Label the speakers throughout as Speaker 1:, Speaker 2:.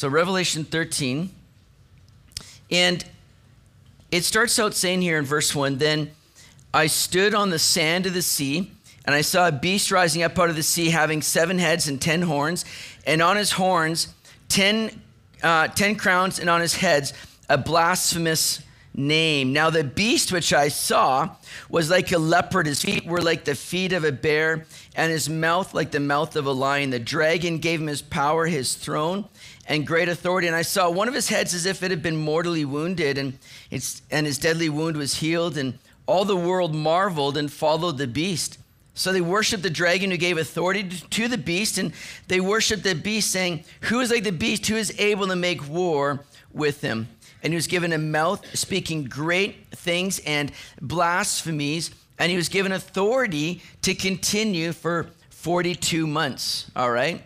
Speaker 1: So, Revelation 13. And it starts out saying here in verse 1 Then I stood on the sand of the sea, and I saw a beast rising up out of the sea, having seven heads and ten horns, and on his horns, ten, uh, ten crowns, and on his heads, a blasphemous name. Now, the beast which I saw was like a leopard. His feet were like the feet of a bear, and his mouth like the mouth of a lion. The dragon gave him his power, his throne, and great authority. And I saw one of his heads as if it had been mortally wounded, and, it's, and his deadly wound was healed. And all the world marveled and followed the beast. So they worshiped the dragon who gave authority to the beast, and they worshiped the beast, saying, Who is like the beast? Who is able to make war with him? and he was given a mouth speaking great things and blasphemies, and he was given authority to continue for 42 months. All right?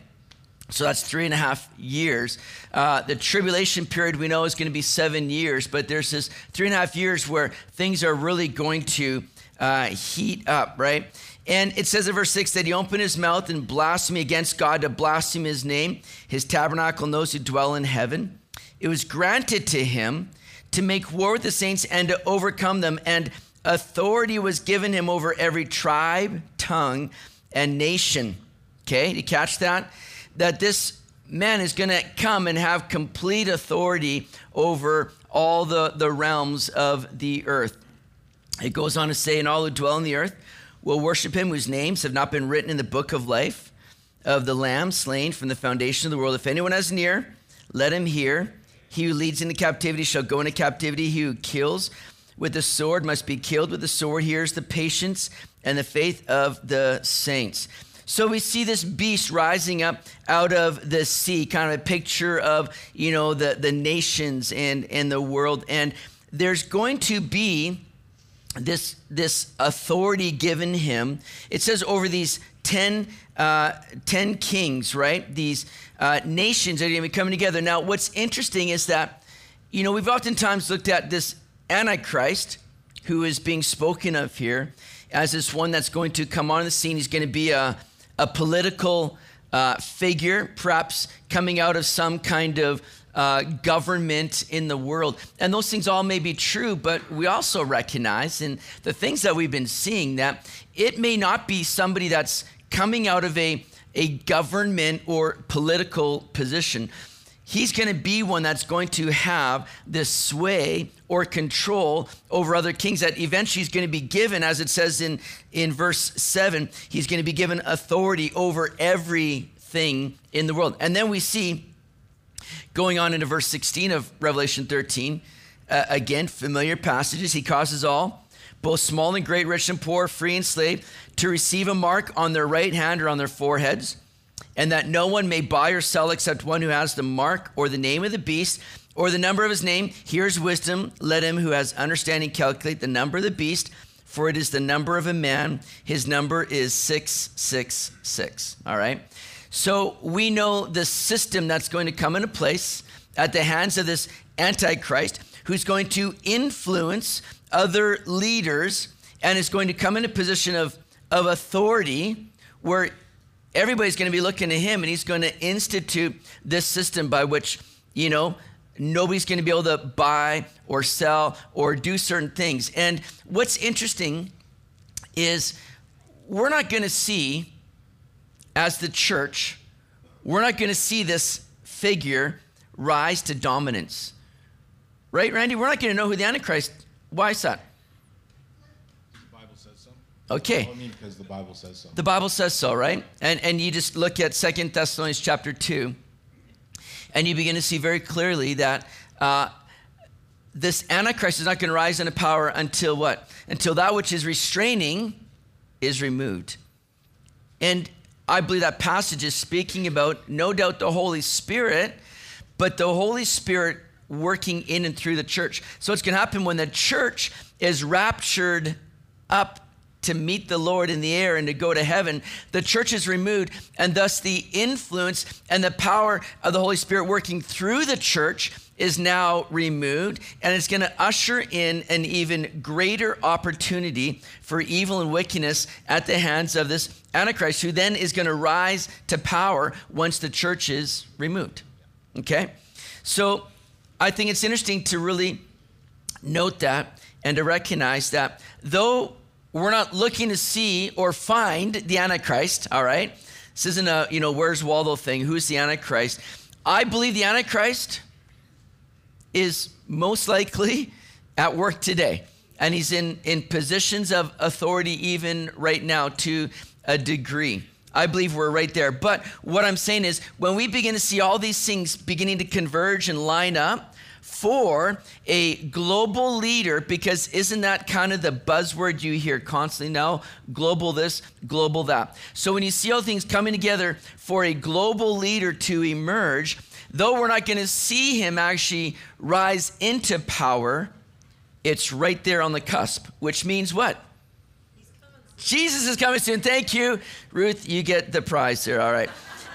Speaker 1: So that's three and a half years. Uh, the tribulation period we know is going to be seven years, but there's this three and a half years where things are really going to uh, heat up, right? And it says in verse 6 that he opened his mouth and blasphemed against God to blaspheme his name, his tabernacle, and those who dwell in heaven it was granted to him to make war with the saints and to overcome them. And authority was given him over every tribe, tongue, and nation. Okay, you catch that? That this man is going to come and have complete authority over all the, the realms of the earth. It goes on to say, and all who dwell in the earth will worship him whose names have not been written in the book of life of the Lamb slain from the foundation of the world. If anyone has an ear, let him hear. He who leads into captivity shall go into captivity. He who kills with the sword must be killed with the sword. Here's the patience and the faith of the saints. So we see this beast rising up out of the sea, kind of a picture of, you know, the, the nations and, and the world. And there's going to be this, this authority given him. It says over these 10, uh, 10 kings, right? These uh, nations are going to be coming together. Now, what's interesting is that, you know, we've oftentimes looked at this Antichrist who is being spoken of here as this one that's going to come on the scene. He's going to be a, a political uh, figure, perhaps coming out of some kind of uh, government in the world. And those things all may be true, but we also recognize in the things that we've been seeing that it may not be somebody that's coming out of a a government or political position. He's going to be one that's going to have this sway or control over other kings that eventually he's going to be given, as it says in, in verse 7, he's going to be given authority over everything in the world. And then we see going on into verse 16 of Revelation 13, uh, again, familiar passages. He causes all, both small and great, rich and poor, free and slave, to receive a mark on their right hand or on their foreheads, and that no one may buy or sell except one who has the mark or the name of the beast or the number of his name. Here's wisdom. Let him who has understanding calculate the number of the beast, for it is the number of a man. His number is 666. All right? So we know the system that's going to come into place at the hands of this Antichrist who's going to influence other leaders and is going to come in a position of of authority where everybody's going to be looking to him and he's going to institute this system by which, you know, nobody's going to be able to buy or sell or do certain things. And what's interesting is we're not going to see, as the church, we're not going to see this figure rise to dominance. Right, Randy? We're not going to know who the Antichrist. Why is that? Okay.
Speaker 2: I mean, because the Bible says so.
Speaker 1: The Bible says so, right? And and you just look at Second Thessalonians chapter two, and you begin to see very clearly that uh, this Antichrist is not going to rise into power until what? Until that which is restraining is removed. And I believe that passage is speaking about no doubt the Holy Spirit, but the Holy Spirit working in and through the church. So it's going to happen when the church is raptured up to meet the Lord in the air and to go to heaven, the church is removed, and thus the influence and the power of the Holy Spirit working through the church is now removed, and it's going to usher in an even greater opportunity for evil and wickedness at the hands of this Antichrist, who then is going to rise to power once the church is removed. Okay? So I think it's interesting to really note that and to recognize that though we're not looking to see or find the Antichrist, all right? This isn't a, you know, where's Waldo thing. Who's the Antichrist? I believe the Antichrist is most likely at work today. And he's in, in positions of authority even right now to a degree. I believe we're right there. But what I'm saying is, when we begin to see all these things beginning to converge and line up for a global leader, because isn't that kind of the buzzword you hear constantly now? Global this, global that. So when you see all things coming together for a global leader to emerge, though we're not going to see him actually rise into power, it's right there on the cusp, which means what? Jesus is coming soon. Thank you. Ruth, you get the prize there. All right.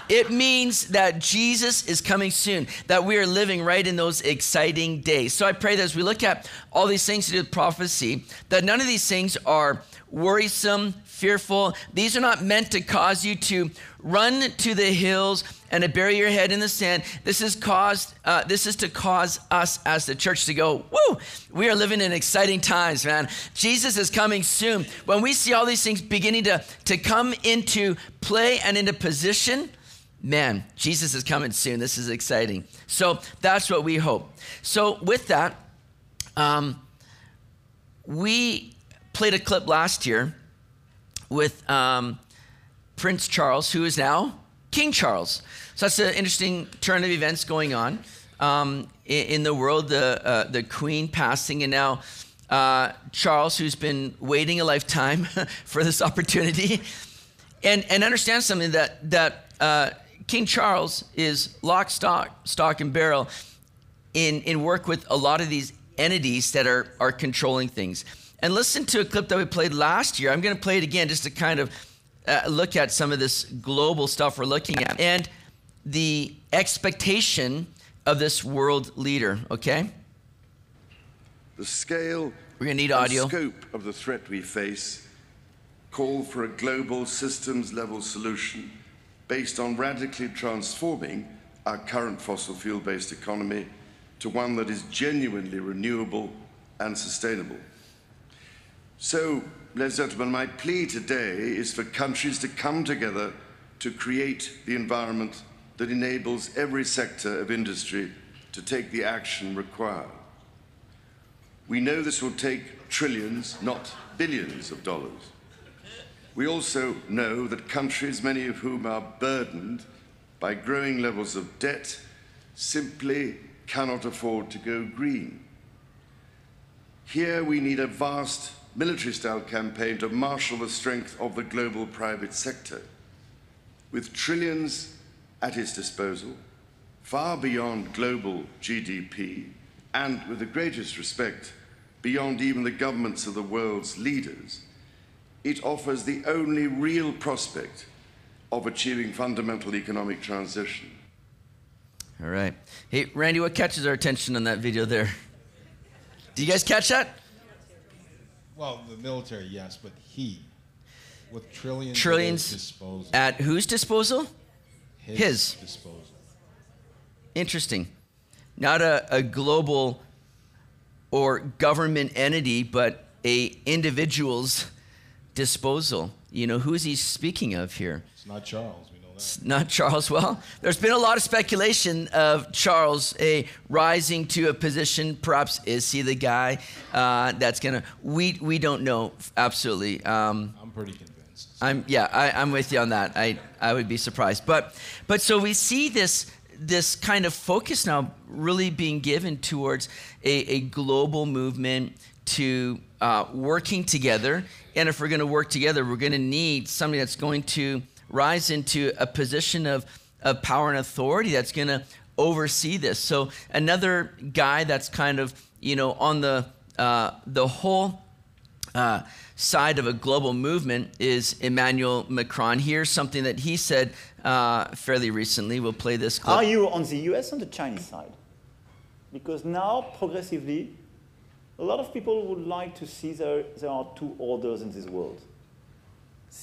Speaker 1: It means that Jesus is coming soon, that we are living right in those exciting days. So I pray that as we look at all these things to do with prophecy, that none of these things are worrisome, fearful. These are not meant to cause you to run to the hills and to bury your head in the sand. This is caused. Uh, this is to cause us as the church to go. Woo! We are living in exciting times, man. Jesus is coming soon. When we see all these things beginning to to come into play and into position, man, Jesus is coming soon. This is exciting. So that's what we hope. So with that, um, we played a clip last year with um, Prince Charles, who is now King Charles. So that's an interesting turn of events going on um, in, in, the world. The uh, the Queen passing, and now uh, Charles, who's been waiting a lifetime for this opportunity, and and understand something that that uh, King Charles is lock, stock, stock and barrel in in work with a lot of these entities that are are controlling things. And listen to a clip that we played last year. I'm going to play it again just to kind of uh, look at some of this global stuff we're looking at and the expectation of this world leader, okay?
Speaker 2: The scale
Speaker 1: we're going to need audio.
Speaker 2: scope of the threat we face call for a global systems level solution based on radically transforming our current fossil fuel based economy to one that is genuinely renewable and sustainable. So, ladies and gentlemen, my plea today is for countries to come together to create the environment that enables every sector of industry to take the action required. We know this will take trillions, not billions of dollars. We also know that countries, many of whom are burdened by growing levels of debt, simply cannot afford to go green. Here we need a vast military style campaign to marshal the strength of the global private sector. With trillions at its disposal, far beyond global GDP, and with the greatest respect, beyond even the governments of the world's leaders, it offers the only real prospect of achieving fundamental economic transition.
Speaker 1: All right. Hey, Randy, what catches our attention on that video there? Do you guys catch that?
Speaker 3: Well, the military, yes, but he, with trillions,
Speaker 1: trillions
Speaker 3: at disposal.
Speaker 1: At whose disposal?
Speaker 3: His,
Speaker 1: his.
Speaker 3: disposal.
Speaker 1: Interesting. Not a, a global or government entity, but a individual's disposal. You know, who is he speaking of here?
Speaker 3: It's not Charles we know It's
Speaker 1: not Charles. Well, there's been a lot of speculation of Charles a rising to a position. Perhaps is he the guy uh, that's gonna? We we don't know absolutely.
Speaker 3: Um, I'm pretty convinced.
Speaker 1: I'm yeah. I, I'm with you on that. I I would be surprised. But but so we see this this kind of focus now really being given towards a, a global movement to uh, working together. And if we're going to work together, we're going to need somebody that's going to rise into a position of, of power and authority that's going to oversee this. So another guy that's kind of you know on the uh, the whole uh, side of a global movement is Emmanuel Macron. Here's something that he said uh, fairly recently. We'll play this clip.
Speaker 4: Are you on the US or the Chinese side? Because now, progressively, a lot of people would like to see there, there are two orders in this world.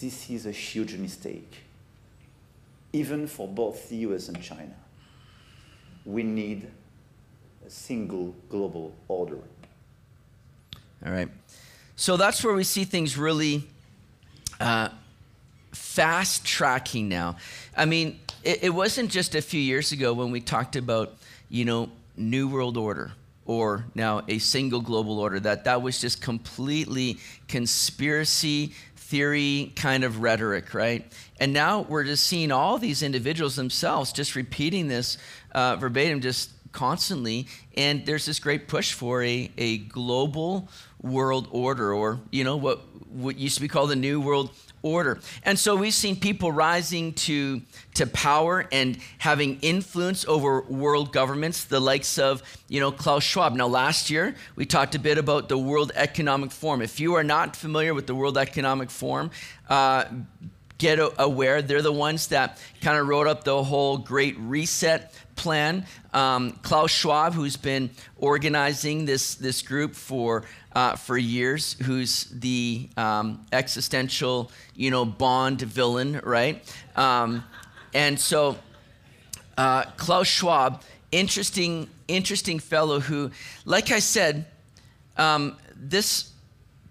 Speaker 4: This is a huge mistake, even for both the US and China. We need a single global order.
Speaker 1: All right. So that's where we see things really uh, fast tracking now. I mean, it, it wasn't just a few years ago when we talked about, you know, New World Order or now a single global order that that was just completely conspiracy theory kind of rhetoric right? And now we're just seeing all these individuals themselves just repeating this uh, verbatim just constantly and there's this great push for a, a global world order or you know what what used to be called the new world order. And so we've seen people rising to, to power and having influence over world governments, the likes of, you know, Klaus Schwab. Now, last year, we talked a bit about the World Economic Forum. If you are not familiar with the World Economic Forum, uh, get aware. They're the ones that kind of wrote up the whole Great Reset plan. Um, Klaus Schwab, who's been organizing this, this group for uh, for years, who's the um, existential, you know, Bond villain, right? Um, and so uh, Klaus Schwab, interesting, interesting fellow who, like I said, um, this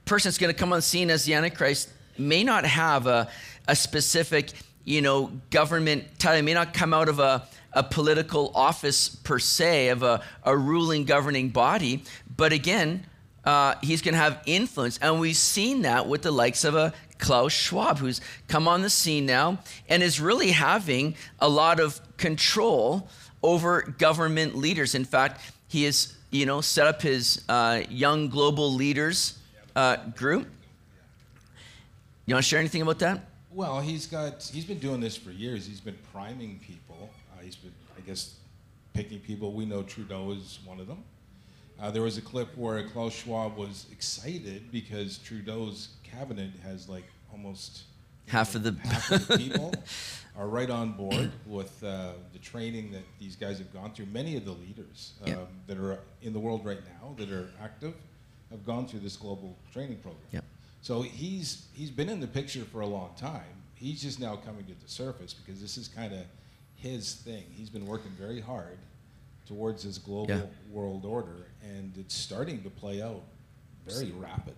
Speaker 1: person that's going to come on scene as the Antichrist may not have a, a specific, you know, government title. It may not come out of a, a political office per se of a, a ruling governing body. But again, uh, he's going to have influence. And we've seen that with the likes of a Klaus Schwab, who's come on the scene now and is really having a lot of control over government leaders. In fact, he has, you know, set up his uh, young global leaders uh, group. You want to share anything about that?
Speaker 3: Well, he's got he's been doing this for years. He's been priming people. Uh, he's been, I guess, picking people. We know Trudeau is one of them. Uh, there was a clip where Klaus Schwab was excited because Trudeau's cabinet has like almost
Speaker 1: half of the
Speaker 3: half of the people are right on board with uh, the training that these guys have gone through. Many of the leaders um, yep. that are in the world right now that are active have gone through this global training program.
Speaker 1: Yep.
Speaker 3: So he's he's been in the picture for a long time. He's just now coming to the surface because this is kind of his thing. He's been working very hard towards this global yeah. world order, and it's starting to play out very rapidly.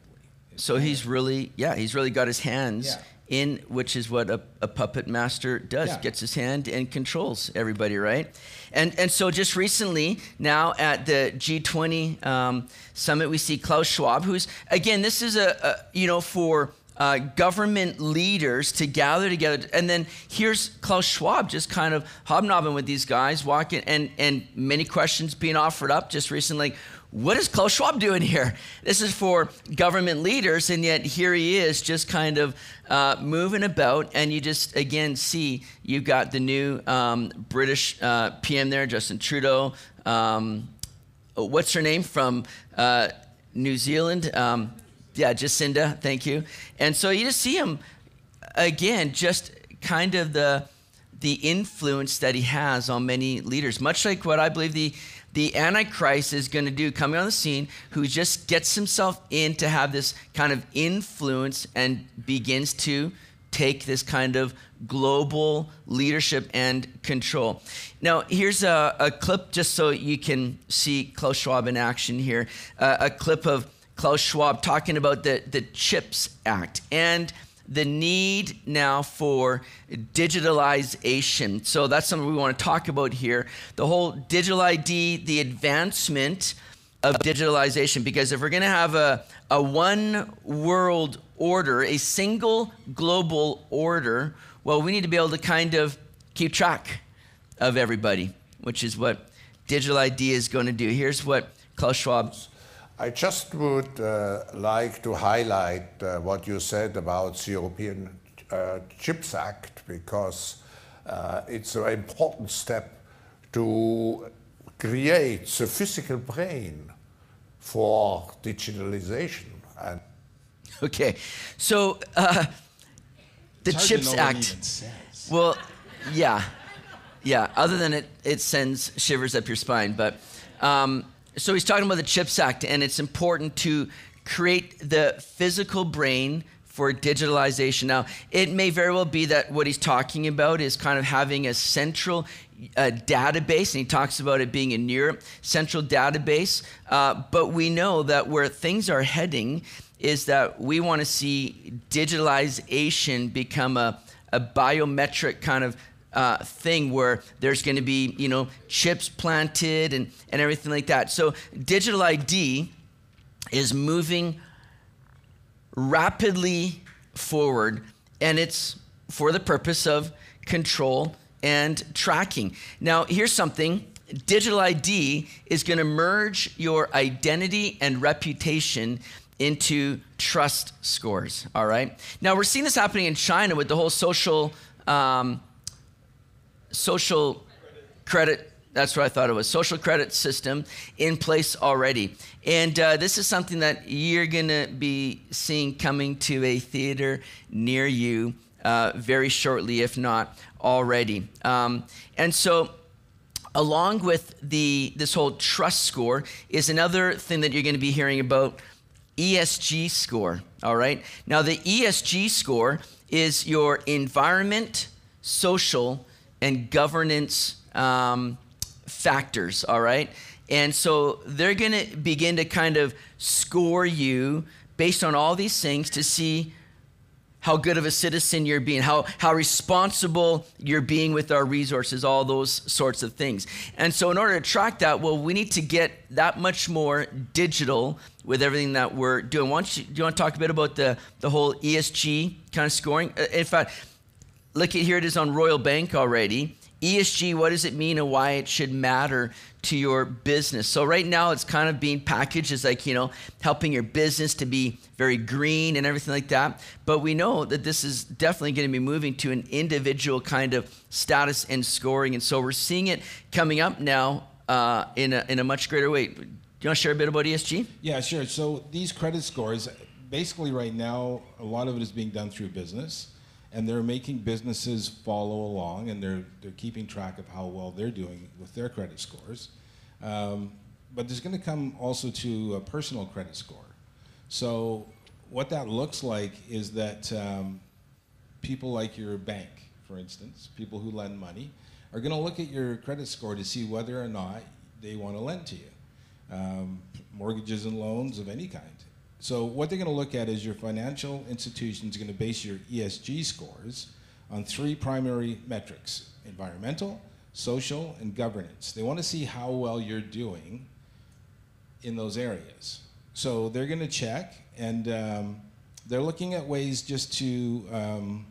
Speaker 1: So he's really, yeah, he's really got his hands yeah. In, which is what a, a puppet master does, yeah. gets his hand and controls everybody, right? And and so just recently, now at the G20 um, summit, we see Klaus Schwab, who's again, this is a, a you know for uh, government leaders to gather together. And then here's Klaus Schwab just kind of hobnobbing with these guys, walking, and, and many questions being offered up just recently. Like, what is Klaus Schwab doing here? This is for government leaders, and yet here he is just kind of uh, moving about. And you just, again, see you've got the new um, British uh, PM there, Justin Trudeau. Um, what's her name from uh, New Zealand? Um, yeah, Jacinda, thank you. And so you just see him again, just kind of the the influence that he has on many leaders, much like what I believe the the Antichrist is going to do coming on the scene, who just gets himself in to have this kind of influence and begins to take this kind of global leadership and control. Now, here's a, a clip just so you can see Klaus Schwab in action here. Uh, a clip of Klaus Schwab talking about the, the CHIPS Act and the need now for digitalization. So that's something we want to talk about here. The whole digital ID, the advancement of digitalization, because if we're going to have a, a one world order, a single global order, well, we need to be able to kind of keep track of everybody, which is what digital ID is going to do. Here's what Klaus Schwab
Speaker 5: I just would uh, like to highlight uh, what you said about the European uh, Chips Act because uh, it's an important step to create the physical brain for digitalization. And
Speaker 1: okay, so uh, the Chips Act. Well, yeah, yeah. Other than it, it sends shivers up your spine, but. Um, so he's talking about the CHIPS Act, and it's important to create the physical brain for digitalization. Now, it may very well be that what he's talking about is kind of having a central uh, database, and he talks about it being a near central database. Uh, but we know that where things are heading is that we want to see digitalization become a, a biometric kind of uh, thing where there's going to be, you know, chips planted and, and everything like that. So digital ID is moving rapidly forward, and it's for the purpose of control and tracking. Now, here's something digital ID is going to merge your identity and reputation into trust scores. All right. Now we're seeing this happening in China with the whole social um, social credit. That's what I thought it was. Social credit system in place already. And uh, this is something that you're going to be seeing coming to a theater near you uh, very shortly, if not already. Um, and so, along with the this whole trust score, is another thing that you're going to be hearing about ESG score. All right. Now, the ESG score is your environment, social, and governance um, factors, all right? And so they're going to begin to kind of score you based on all these things to see how good of a citizen you're being, how, how responsible you're being with our resources, all those sorts of things. And so, in order to track that, well, we need to get that much more digital with everything that we're doing. Why you, do you want to talk a bit about the, the whole ESG kind of scoring? Uh, in fact, look at here it is on Royal Bank already. ESG, what does it mean and why it should matter to your business? So, right now, it's kind of being packaged as like, you know, helping your business to be very green and everything like that. But we know that this is definitely going to be moving to an individual kind of status and scoring. And so, we're seeing it coming up now uh, in, a, in a much greater way. Do you want to share a bit about ESG?
Speaker 3: Yeah, sure. So, these credit scores, basically, right now, a lot of it is being done through business and they're making businesses follow along and they're, they're keeping track of how well they're doing with their credit scores. Um, but there's going to come also to a personal credit score. So what that looks like is that um, people like your bank, for instance, people who lend money, are going to look at your credit score to see whether or not they want to lend to you. Um, mortgages and loans of any kind. So what they're going to look at is your financial institution is going to base your ESG scores on three primary metrics, environmental, social, and governance. They want to see how well you're doing in those areas. So they're going to check, and um, they're looking at ways just to um,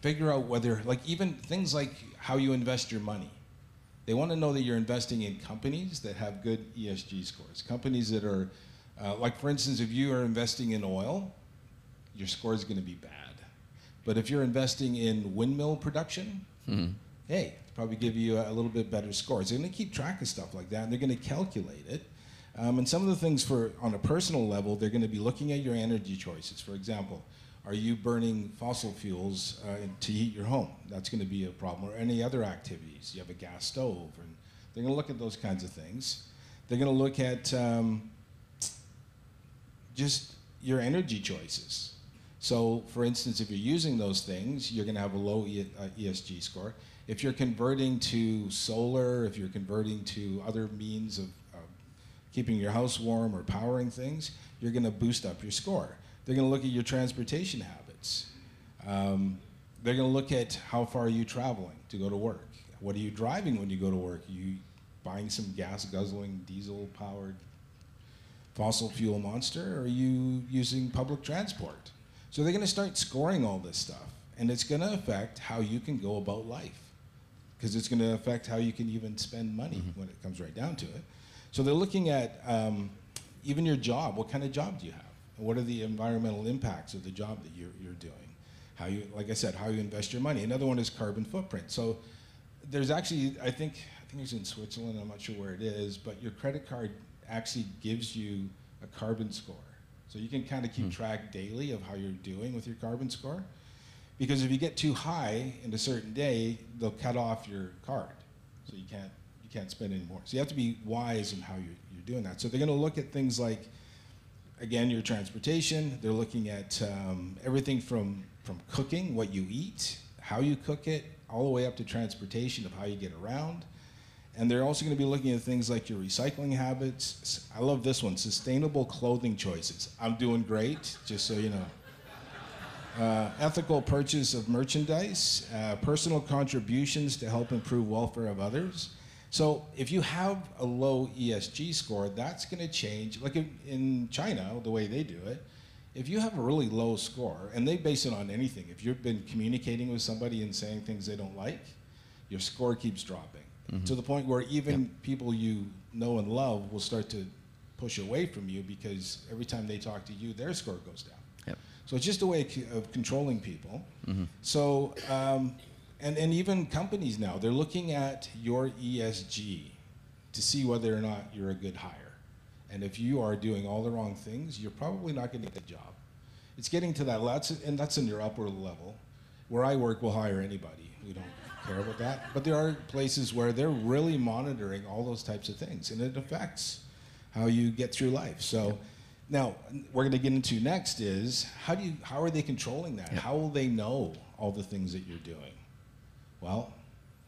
Speaker 3: figure out whether, like even things like how you invest your money. They want to know that you're investing in companies that have good ESG scores, companies that are uh, like for instance, if you are investing in oil, your score is going to be bad. But if you're investing in windmill production, mm-hmm. hey, probably give you a, a, little bit better score. So they're going to keep track of stuff like that, and they're going to calculate it. Um, and some of the things for on a personal level, they're going to be looking at your energy choices. For example, are you burning fossil fuels uh, to heat your home? That's going to be a problem. Or any other activities? You have a gas stove, and they're going to look at those kinds of things. They're going to look at um, just your energy choices. So, for instance, if you're using those things, you're going to have a low e- uh, ESG score. If you're converting to solar, if you're converting to other means of uh, keeping your house warm or powering things, you're going to boost up your score. They're going to look at your transportation habits. Um, they're going to look at how far are you traveling to go to work. What are you driving when you go to work? Are you buying some gas guzzling, diesel powered fossil fuel monster or are you using public transport? So they're going to start scoring all this stuff, and it's going to affect how you can go about life because it's going to affect how you can even spend money mm-hmm. when it comes right down to it. So they're looking at um, even your job. What kind of job do you have? What are the environmental impacts of the job that you're, you're doing? How you, like I said, how you invest your money. Another one is carbon footprint. So there's actually, I think, I think it's in Switzerland. I'm not sure where it is, but your credit card actually gives you a carbon score. So you can kind of keep hmm. track daily of how you're doing with your carbon score. Because if you get too high in a certain day, they'll cut off your card. So you can't you can't spend anymore. So you have to be wise in how you're, you're doing that. So they're going to look at things like again, your transportation. They're looking at um, everything from, from cooking, what you eat, how you cook it, all the way up to transportation of how you get around. And they're also going to be looking at things like your recycling habits. I love this one sustainable clothing choices. I'm doing great, just so you know. Uh, ethical purchase of merchandise, uh, personal contributions to help improve welfare of others. So if you have a low ESG score, that's going to change. Like in, in China, the way they do it, if you have a really low score, and they base it on anything, if you've been communicating with somebody and saying things they don't like, your score keeps dropping mm-hmm. to the point where even yep. people you know and love will start to push away from you because every time they talk to you, their score goes down. So it's just a way of controlling people. Mm-hmm. So, um, and, and even companies now, they're looking at your ESG to see whether or not you're a good hire. And if you are doing all the wrong things, you're probably not going to get a job. It's getting to that, that's, and that's in your upper level. Where I work, we'll hire anybody. We don't care about that. But there are places where they're really monitoring all those types of things, and it affects how you get through life. So. Now, we're going to get into next is how do you how are they controlling that? How will they know all the things that you're doing? Well,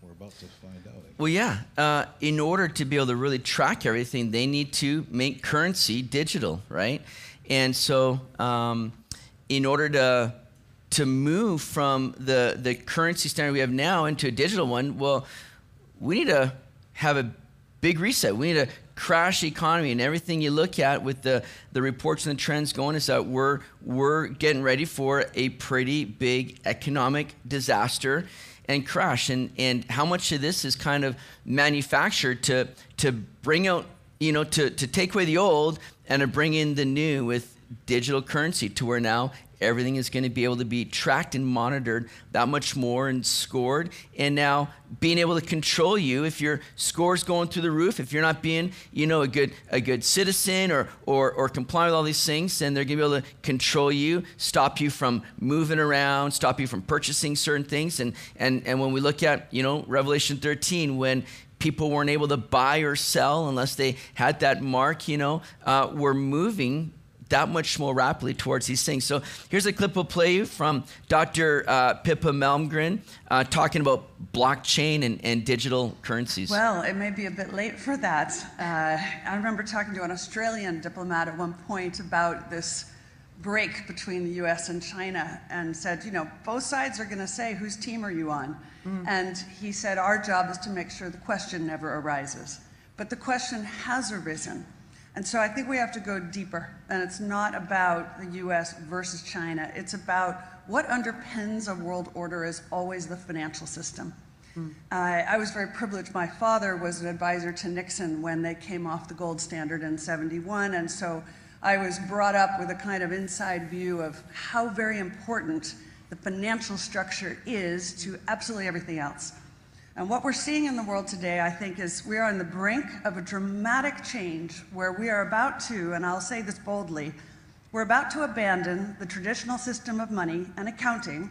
Speaker 3: we're about to find out.
Speaker 1: Well, yeah. Uh, in order to be able to really track everything, they need to make currency digital, right? And so, um, in order to to move from the the currency standard we have now into a digital one, well, we need to have a big reset. We need to crash the economy and everything you look at with the, the reports and the trends going is that we're, we're getting ready for a pretty big economic disaster and crash. And, and how much of this is kind of manufactured to, to bring out, you know, to, to take away the old and to bring in the new with digital currency to where now everything is going to be able to be tracked and monitored that much more and scored. And now being able to control you if your score's going through the roof, if you're not being, you know, a good a good citizen or or or complying with all these things, then they're going to be able to control you, stop you from moving around, stop you from purchasing certain things. And and and when we look at, you know, Revelation 13, when people weren't able to buy or sell unless they had that mark, you know, uh, we're moving that much more rapidly towards these things. So here's a clip we'll play you from Dr. Uh, Pippa Malmgren uh, talking about blockchain and, and, digital currencies.
Speaker 6: Well, it may be a bit late for that. Uh, I remember talking to an Australian diplomat at one point about this break between the US and China and said, you know, both sides are going to say, whose team are you on? Mm. And he said, our job is to make sure the question never arises. But the question has arisen. And so I think we have to go deeper. And it's not about the US versus China, it's about what underpins a world order is always the financial system. Mm. I, I was very privileged. My father was an advisor to Nixon when they came off the gold standard in 71. And so I was brought up with a kind of inside view of how very important the financial structure is to absolutely everything else. And what we're seeing in the world today, I think, is we are on the brink of a dramatic change where we are about to, and I'll say this boldly, we're about to abandon the traditional system of money and accounting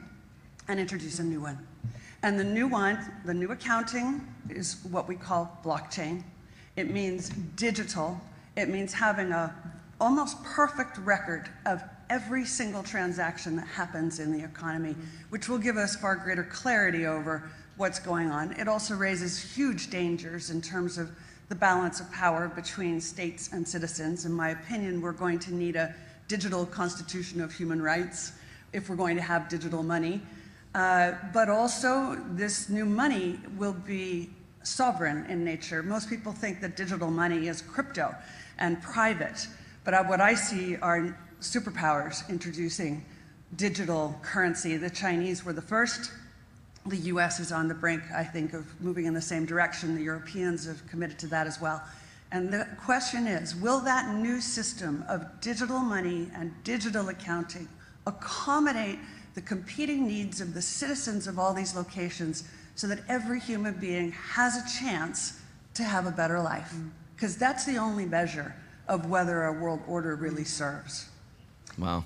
Speaker 6: and introduce a new one. And the new one, the new accounting, is what we call blockchain. It means digital. It means having a almost perfect record of every single transaction that happens in the economy, which will give us far greater clarity over what's going on. It also raises huge dangers in terms of the balance of power between states and citizens. In my opinion, we're going to need a digital constitution of human rights if we're going to have digital money. Uh, but also, this new money will be sovereign in nature. Most people think that digital money is crypto and private, but what I see are superpowers introducing digital currency. The Chinese were the first, the US is on the brink, I think, of moving in the same direction. The Europeans have committed to that as well. And the question is will that new system of digital money and digital accounting accommodate the competing needs of the citizens of all these locations so that every human being has a chance to have a better life? Because mm. that's the only measure of whether a world order really serves.
Speaker 1: Wow.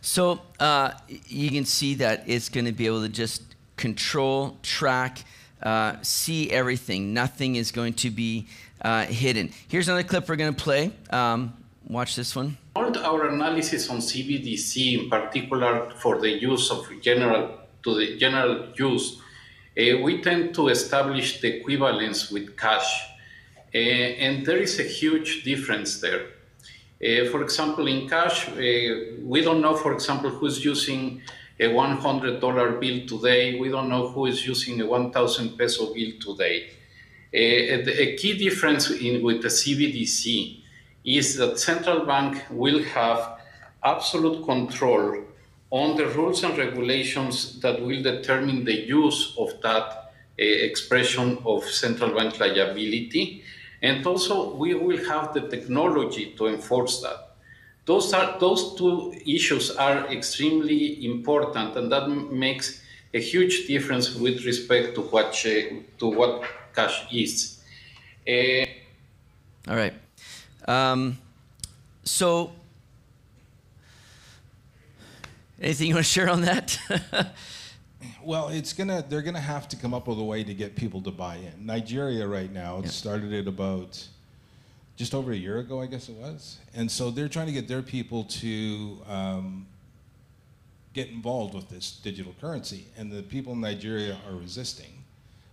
Speaker 1: So uh, you can see that it's going to be able to just control, track, uh, see everything. Nothing is going to be uh, hidden. Here's another clip we're going to play. Um, watch this one.
Speaker 7: Our analysis on CBDC, in particular for the use of general to the general use, uh, we tend to establish the equivalence with cash, uh, and there is a huge difference there. Uh, for example, in cash, uh, we don't know, for example, who's using a $100 bill today. We don't know who is using a 1,000 peso bill today. Uh, a key difference in, with the CBDC is that central bank will have absolute control on the rules and regulations that will determine the use of that uh, expression of central bank liability. And also, we will have the technology to enforce that. Those, are, those two issues are extremely important, and that makes a huge difference with respect to what, to what cash is. Uh,
Speaker 1: All right. Um, so, anything you want to share on that?
Speaker 3: well, it's gonna. They're gonna have to come up with a way to get people to buy in. Nigeria right now yeah. started at about just over a year ago, I guess it was, and so they're trying to get their people to. Um, get involved with this digital currency, and the people in Nigeria are resisting.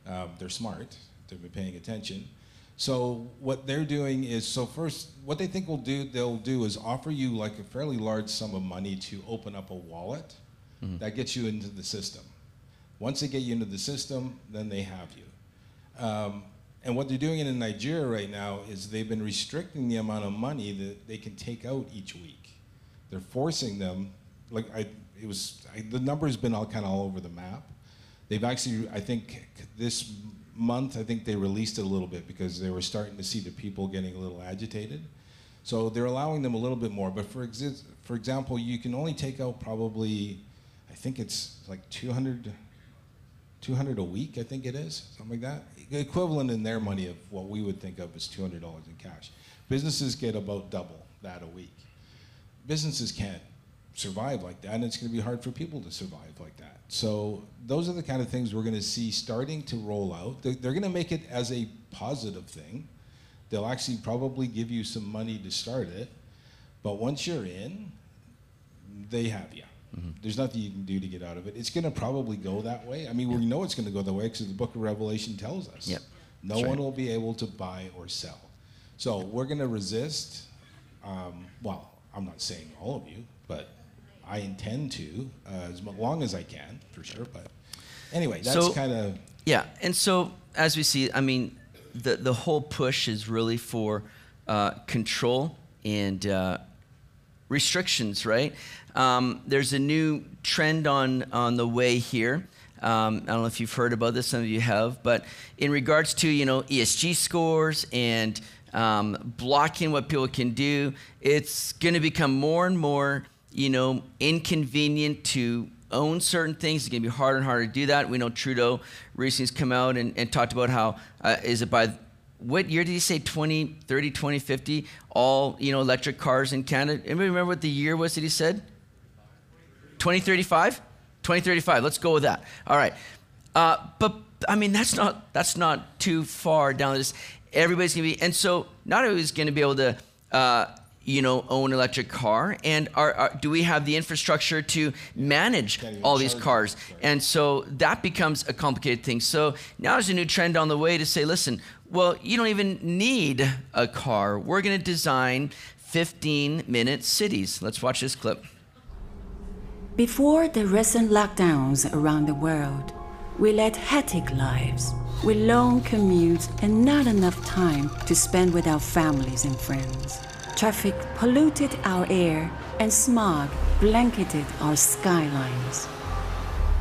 Speaker 3: Um, they're smart; they've been paying attention, so what they're doing is so first what they think will do they'll do is offer you like a fairly large sum of money to open up a wallet mm-hmm. that gets you into the system. Once they get you into the system, then they have you. Um, and what they're doing in Nigeria right now is they've been restricting the amount of money that they can take out each week. They're forcing them, like I, it was, I, the number's been all kind of all over the map. They've actually, I think, this month, I think they released it a little bit because they were starting to see the people getting a little agitated. So they're allowing them a little bit more. But for, exi- for example, you can only take out probably, I think it's like 200, 200 a week, I think it is, something like that. Equivalent in their money of what we would think of as $200 in cash. Businesses get about double that a week. Businesses can't survive like that, and it's going to be hard for people to survive like that. So those are the kind of things we're going to see starting to roll out. They're, they're going to make it as a positive thing. They'll actually probably give you some money to start it, but once you're in, they have you. Mm-hmm. There's nothing you can do to get out of it. It's going to probably go that way. I mean, we know it's going to go that way because the Book of Revelation tells us.
Speaker 1: Yep.
Speaker 3: No That's one right. will be able to buy or sell. So we're going to resist. Um, well, I'm not saying all of you, but I intend to uh, as long as I can, for sure. But anyway, that's so, kind of
Speaker 1: yeah. And so as we see, I mean, the the whole push is really for uh, control and uh, restrictions, right? Um, there's a new trend on on the way here. Um, I don't know if you've heard about this, some of you have, but in regards to you know ESG scores and um, blocking what people can do, it's going to become more and more you know, inconvenient to own certain things. It's going to be harder and harder to do that. We know Trudeau recently has come out and, and talked about how uh, is it by what year did he say 2030 2050 all you know electric cars in canada? Anybody remember what the year was that he said? 2035 2035 let's go with that. All right. Uh, but i mean that's not that's not too far down this. Everybody's going to be and so not everybody's going to be able to uh, you know, own an electric car? And are, are, do we have the infrastructure to manage all these cars? And so that becomes a complicated thing. So now there's a new trend on the way to say, listen, well, you don't even need a car. We're going to design 15 minute cities. Let's watch this clip.
Speaker 8: Before the recent lockdowns around the world, we led hectic lives with long commutes and not enough time to spend with our families and friends. Traffic polluted our air, and smog blanketed our skylines.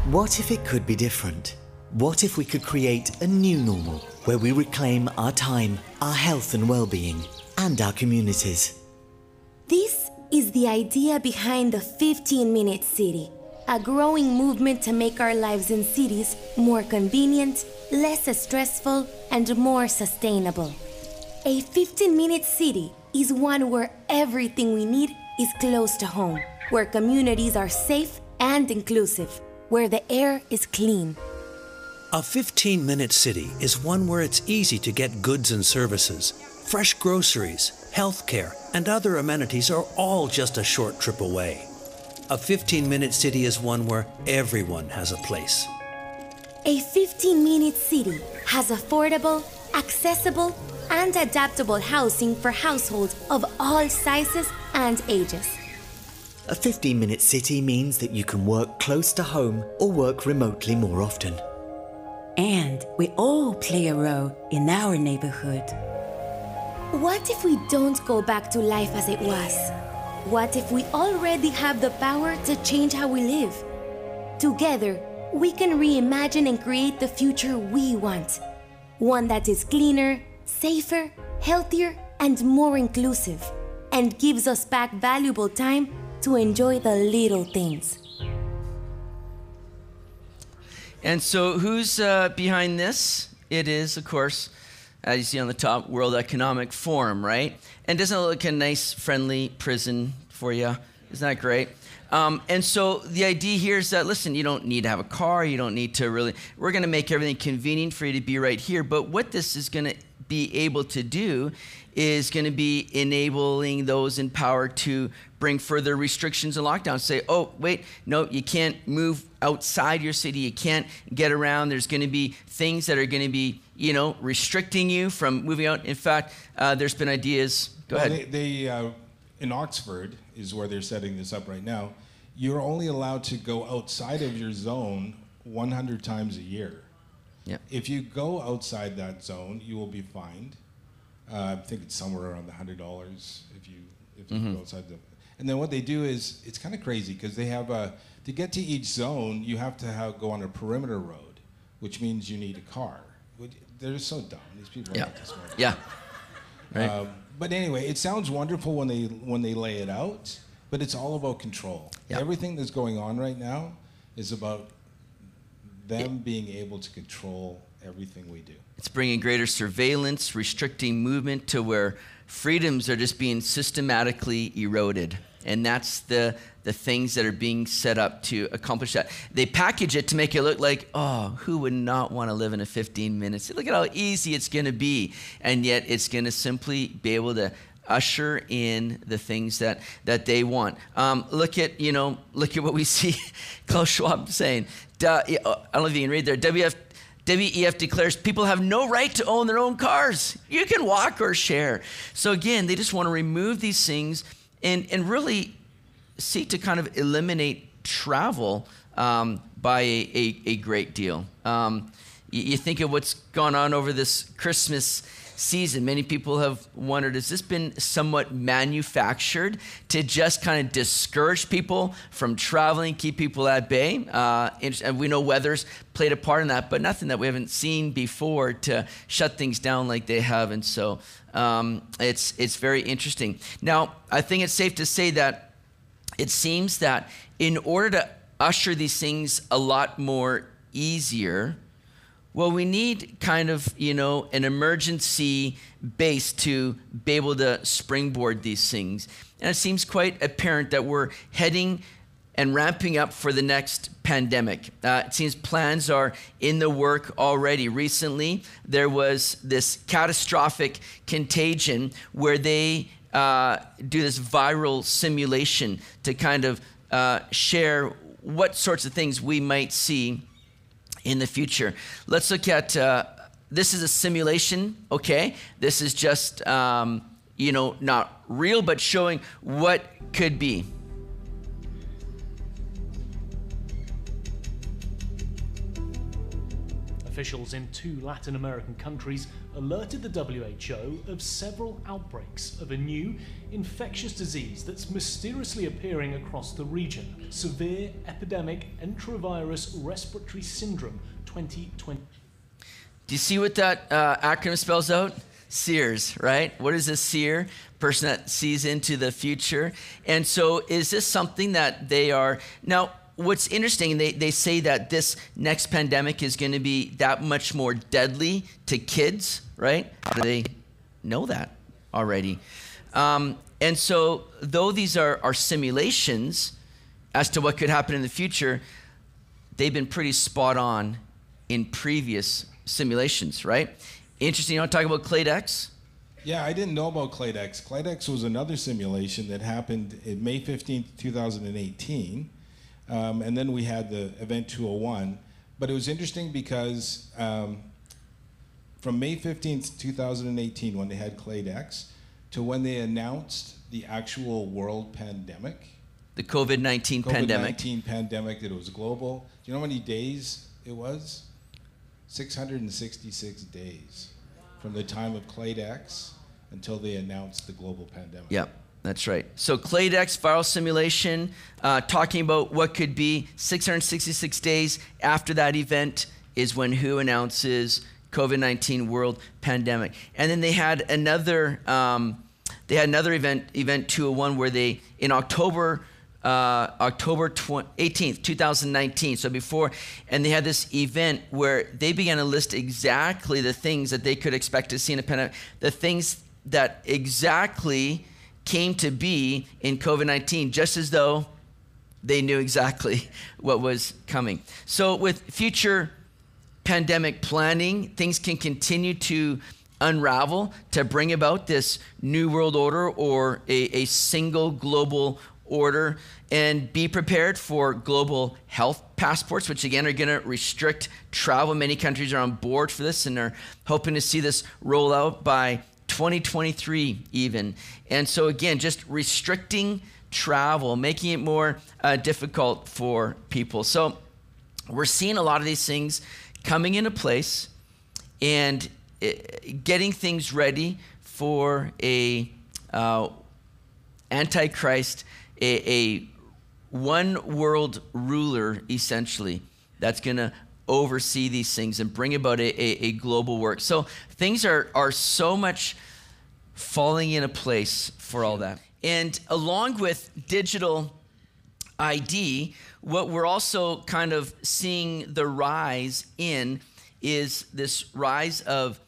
Speaker 9: What if it could be different? What if we could create a new normal where we reclaim our time, our health and well being, and our communities?
Speaker 10: This is the idea behind the 15 Minute City, a growing movement to make our lives in cities more convenient, less stressful, and more sustainable. A 15 minute city is one where everything we need is close to home, where communities are safe and inclusive, where the air is clean.
Speaker 11: A 15 minute city is one where it's easy to get goods and services, fresh groceries, healthcare, and other amenities are all just a short trip away. A 15 minute city is one where everyone has a place.
Speaker 10: A 15 minute city has affordable, accessible, and adaptable housing for households of all sizes and ages.
Speaker 9: A 15 minute city means that you can work close to home or work remotely more often.
Speaker 8: And we all play a role in our neighborhood.
Speaker 10: What if we don't go back to life as it was? What if we already have the power to change how we live? Together, we can reimagine and create the future we want. One that is cleaner, safer, healthier, and more inclusive, and gives us back valuable time to enjoy the little things.
Speaker 1: And so, who's uh, behind this? It is, of course, as you see on the top, World Economic Forum, right? And doesn't it look a nice, friendly prison for you? Isn't that great? Um, and so the idea here is that listen, you don't need to have a car, you don't need to really. We're going to make everything convenient for you to be right here. But what this is going to be able to do is going to be enabling those in power to bring further restrictions and lockdowns. Say, oh, wait, no, you can't move outside your city. You can't get around. There's going to be things that are going to be, you know, restricting you from moving out. In fact, uh, there's been ideas. Go
Speaker 3: well,
Speaker 1: ahead.
Speaker 3: They, they uh, in Oxford is where they're setting this up right now. You're only allowed to go outside of your zone 100 times a year.
Speaker 1: Yeah.
Speaker 3: If you go outside that zone, you will be fined. Uh, I think it's somewhere around the hundred dollars if you if you
Speaker 1: Mhm.
Speaker 3: go outside the. And then what they do is it's kind of crazy because they have a to get to each zone you have to have, go on a perimeter road, which means you need a car. Which- They're so dumb. These people are
Speaker 1: Yeah.
Speaker 3: not this smart.
Speaker 1: Yeah. Right.
Speaker 3: Um, but anyway, it sounds wonderful when they when they lay it out, but it's all about control.
Speaker 1: Yeah.
Speaker 3: Everything that's going on right now is about them being able to control everything we do.
Speaker 1: It's bringing greater surveillance, restricting movement to where freedoms are just being systematically eroded. And that's the, the things that are being set up to accomplish that. They package it to make it look like, oh, who would not want to live in a 15 minutes? Look at how easy it's going to be. And yet it's going to simply be able to usher in the things that, that they want. Um, look at, you know, look at what we see Klaus Schwab saying. Duh, I don't know if you can read there. WF, WEF declares people have no right to own their own cars. You can walk or share. So again, they just want to remove these things and, and really seek to kind of eliminate travel um, by a, a, a great deal. Um, you, you think of what's gone on over this Christmas season. Many people have wondered has this been somewhat manufactured to just kind of discourage people from traveling, keep people at bay? Uh, and we know weather's played a part in that, but nothing that we haven't seen before to shut things down like they have. And so um, it's, it's very interesting. Now, I think it's safe to say that it seems that in order to usher these things a lot more easier, well, we need kind of, you know, an emergency base to be able to springboard these things. And it seems quite apparent that we're heading and ramping up for the next pandemic. Uh, it seems plans are in the work already. Recently, there was this catastrophic contagion where they uh, do this viral simulation to kind of uh, share what sorts of things we might see in the future. Let's look at uh, this is a simulation, okay? This is just, um, you know, not real, but showing what could be.
Speaker 12: Officials in two Latin American countries alerted the WHO of several outbreaks of a new infectious disease that's mysteriously appearing across the region severe epidemic enterovirus respiratory syndrome 2020.
Speaker 1: Do you see what that uh, acronym spells out? Seers, right? What is a seer? Person that sees into the future. And so, is this something that they are now? What's interesting, they, they say that this next pandemic is going to be that much more deadly to kids, right? How do they know that already? Um, and so, though these are, are simulations as to what could happen in the future, they've been pretty spot on in previous simulations, right? Interesting, you want to talk about Clade X?
Speaker 3: Yeah, I didn't know about Clade X. Claydex was another simulation that happened in May 15th, 2018. Um, and then we had the Event 201. But it was interesting because um, from May 15th, 2018, when they had Clade X, to when they announced the actual world pandemic,
Speaker 1: The COVID 19 pandemic.
Speaker 3: COVID-19 pandemic, that it was global. Do you know how many days it was? 666 days from the time of Clade X until they announced the global pandemic.
Speaker 1: Yep, that's right. So Clade X viral simulation, uh, talking about what could be 666 days after that event is when WHO announces COVID-19 world pandemic. And then they had another, um, they had another event, event 201, where they in October. Uh, October 20, 18th, 2019. So before, and they had this event where they began to list exactly the things that they could expect to see in a pandemic, the things that exactly came to be in COVID 19, just as though they knew exactly what was coming. So, with future pandemic planning, things can continue to unravel to bring about this new world order or a, a single global order and be prepared for global health passports, which again are going to restrict travel. Many countries are on board for this and are hoping to see this roll out by 2023 even. And so again, just restricting travel, making it more uh, difficult for people. So we're seeing a lot of these things coming into place and uh, getting things ready for a uh, antichrist, a, a one world ruler essentially that's going to oversee these things and bring about a, a, a, global work. So things are, are so much falling into place for all that. And along with digital ID, what we're also kind of seeing the rise in is this rise of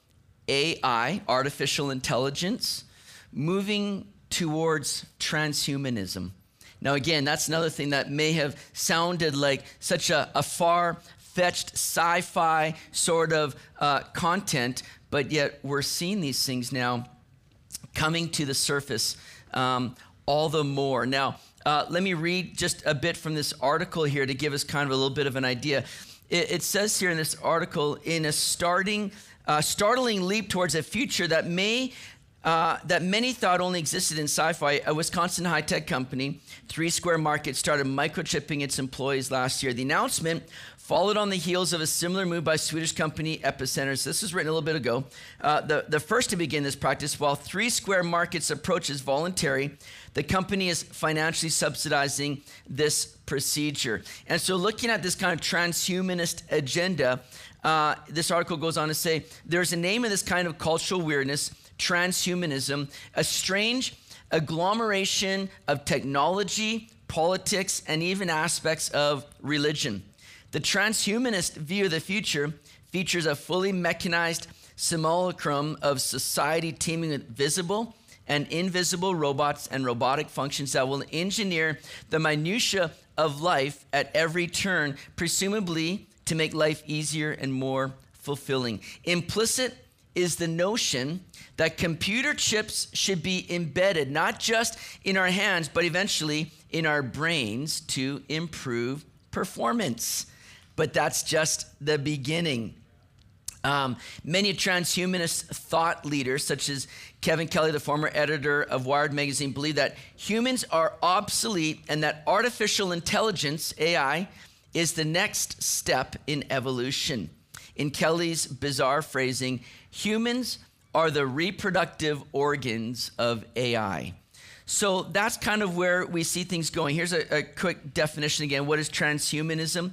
Speaker 1: AI, artificial intelligence, moving towards transhumanism. Now, again, that's another thing that may have sounded like such a, a far fetched sci fi sort of uh, content, but yet we're seeing these things now coming to the surface um, all the more. Now, uh, let me read just a bit from this article here to give us kind of a little bit of an idea. It, it says here in this article, in a starting, uh, startling leap towards a future that may uh, that many thought only existed in sci fi, a Wisconsin high tech company, Three Square Market, started microchipping its employees last year. The announcement followed on the heels of a similar move by Swedish company Epicenters. This was written a little bit ago. Uh, the, the first to begin this practice, while Three Square Market's approach is voluntary, the company is financially subsidizing this procedure. And so, looking at this kind of transhumanist agenda, uh, this article goes on to say there's a name of this kind of cultural weirdness transhumanism, a strange agglomeration of technology, politics, and even aspects of religion. The transhumanist view of the future features a fully mechanized simulacrum of society teeming with visible and invisible robots and robotic functions that will engineer the minutiae of life at every turn, presumably to make life easier and more fulfilling. Implicit is the notion that computer chips should be embedded not just in our hands, but eventually in our brains to improve performance. But that's just the beginning. Um, many transhumanist thought leaders, such as Kevin Kelly, the former editor of Wired magazine, believe that humans are obsolete and that artificial intelligence, AI, is the next step in evolution. In Kelly's bizarre phrasing, humans are the reproductive organs of AI. So that's kind of where we see things going. Here's a, a, quick definition again. What is transhumanism?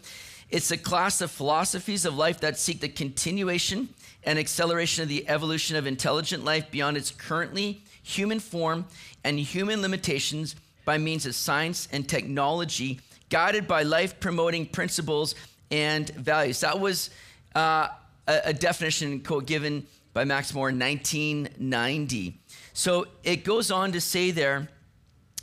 Speaker 1: It's a class of philosophies of life that seek the continuation and acceleration of the evolution of intelligent life beyond its currently human form and human limitations by means of science and technology, guided by life promoting principles and values. That was uh, a, a definition quote given by Max More in 1990. So it goes on to say there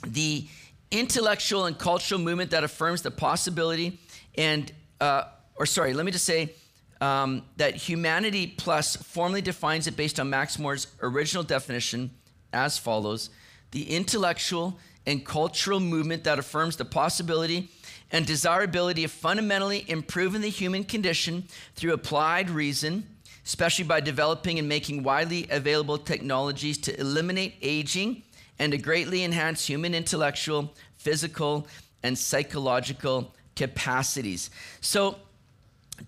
Speaker 1: the intellectual and cultural movement that affirms the possibility and, uh, or sorry, let me just say, um, that Humanity Plus formally defines it based on Max More's original definition as follows. The intellectual and cultural movement that affirms the possibility and desirability of fundamentally improving the human condition through applied reason, especially by developing and making widely available technologies to eliminate aging and to greatly enhance human intellectual, physical, and psychological capacities. So,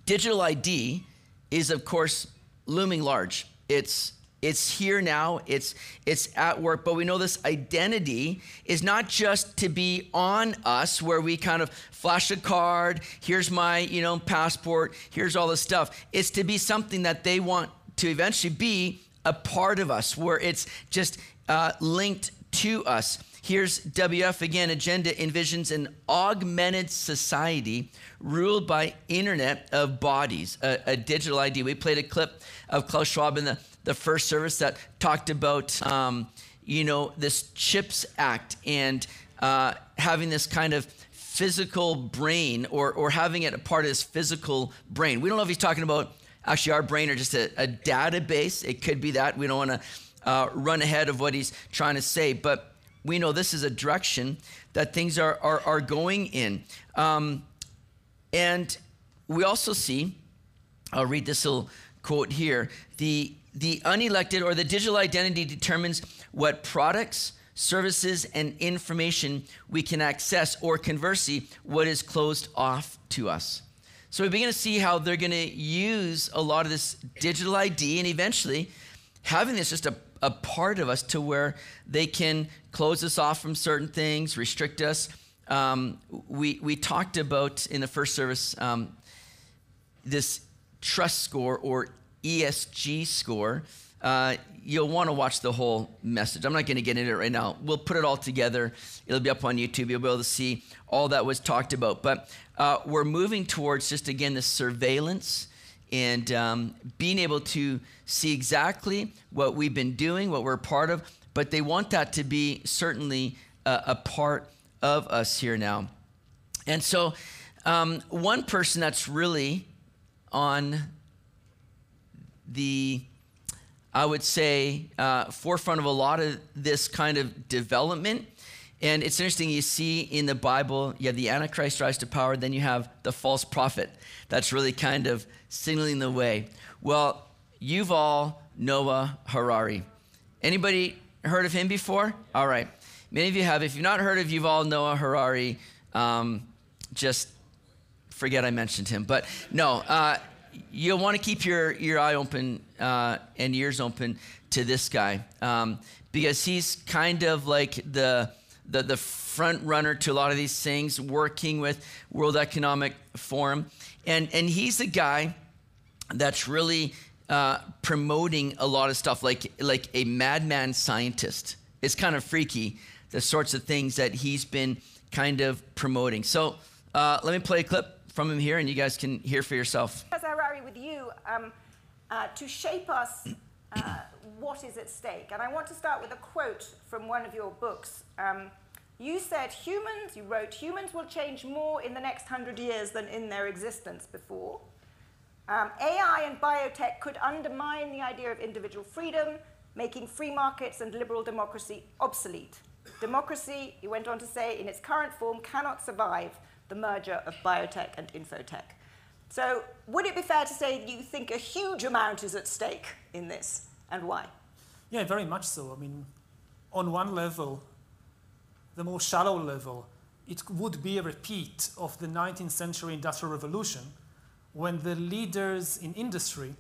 Speaker 1: digital ID is, of course, looming large. It's it's here now. It's it's at work, but we know this identity is not just to be on us where we kind of flash a card, here's my, you know, passport, here's all this stuff. It's to be something that they want to eventually be a part of us where it's just uh, linked to us. Here's WF again. Agenda envisions an augmented society ruled by internet of bodies, a, a, digital ID. We played a clip of Klaus Schwab in the, the first service that talked about, um, you know, this CHIPS Act and uh, having this kind of physical brain or, or having it a part of this physical brain. We don't know if he's talking about actually our brain or just a, a database. It could be that. We don't want to uh, run ahead of what he's trying to say, but we know this is a direction that things are, are, are going in. Um, and we also see, I'll read this little quote here the, the unelected or the digital identity determines what products, services, and information we can access, or conversely, what is closed off to us. So we begin to see how they're going to use a lot of this digital ID and eventually having this just a a part of us to where they can close us off from certain things, restrict us. Um, we, we talked about in the first service um, this trust score or ESG score. Uh, you'll want to watch the whole message. I'm not going to get into it right now. We'll put it all together. It'll be up on YouTube. You'll be able to see all that was talked about. But uh, we're moving towards just, again, this surveillance and um, being able to see exactly what we've been doing, what we're part of, but they want that to be certainly a, a part of us here now. And so, um, one person that's really on the, I would say, uh, forefront of a lot of this kind of development. And it's interesting, you see in the Bible, you have the Antichrist rise to power, then you have the false prophet. That's really kind of signaling the way. Well, Yuval Noah Harari. Anybody heard of him before? All right. Many of you have. If you've not heard of Yuval Noah Harari, um, just forget I mentioned him. But no, uh, you'll want to keep your, your eye open uh, and ears open to this guy um, because he's kind of like the, the, the front runner to a lot of these things, working with World Economic Forum. And, and he's the guy that's really uh, promoting a lot of stuff, like, like a madman scientist. It's kind of freaky, the sorts of things that he's been kind of promoting. So uh, let me play a clip from him here, and you guys can hear for yourself.
Speaker 13: As Harari with you, um, uh, to shape us uh, what is at stake. And I want to start with a quote from one of your books. Um, you said humans, you wrote, humans will change more in the next hundred years than in their existence before. Um, AI and biotech could undermine the idea of individual freedom, making free markets and liberal democracy obsolete. Democracy, he went on to say, in its current form cannot survive the merger of biotech and infotech. So, would it be fair to say you think a huge amount is at stake in this, and why?
Speaker 14: Yeah, very much so. I mean, on one level, the more shallow level, it would be a repeat of the 19th century Industrial Revolution when the leaders in industry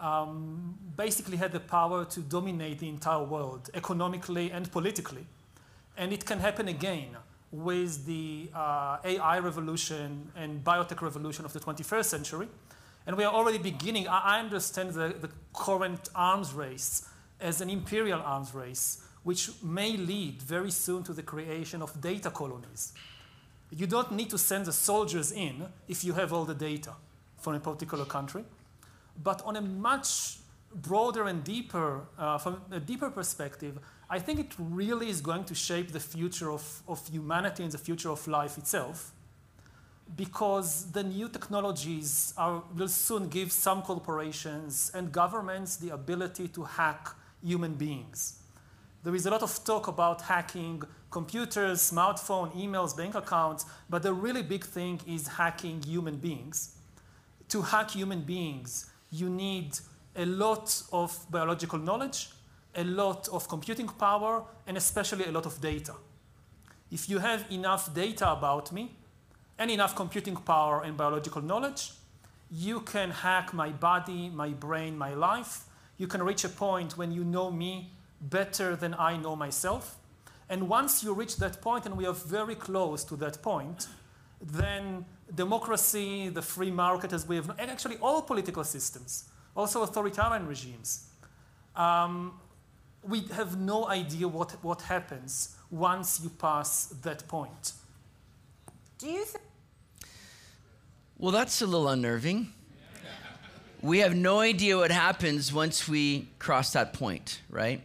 Speaker 14: um, basically had the power to dominate the entire world economically and politically. And it can happen again with the uh, AI revolution and biotech revolution of the 21st century. And we are already beginning, I understand the, the current arms race as an imperial arms race, which may lead very soon to the creation of data colonies. You don't need to send the soldiers in if you have all the data from a particular country. But on a much broader and deeper, uh, from a deeper perspective, I think it really is going to shape the future of, of humanity and the future of life itself. because the new technologies are, will soon give some corporations and governments the ability to hack human beings. There is a lot of talk about hacking computers, smartphone, emails, bank accounts, but the really big thing is hacking human beings. To hack human beings, you need a lot of biological knowledge, a lot of computing power, and especially a lot of data. If you have enough data about me, and enough computing power and biological knowledge, you can hack my body, my brain, my life. You can reach a point when you know me better than I know myself. And once you reach that point, and we are very close to that point, then democracy, the free market as we have, and actually all political systems, also authoritarian regimes, um, we have no idea what, what happens once you pass that point.
Speaker 13: Do you think?
Speaker 1: Well, that's a little unnerving. We have no idea what happens once we cross that point, right?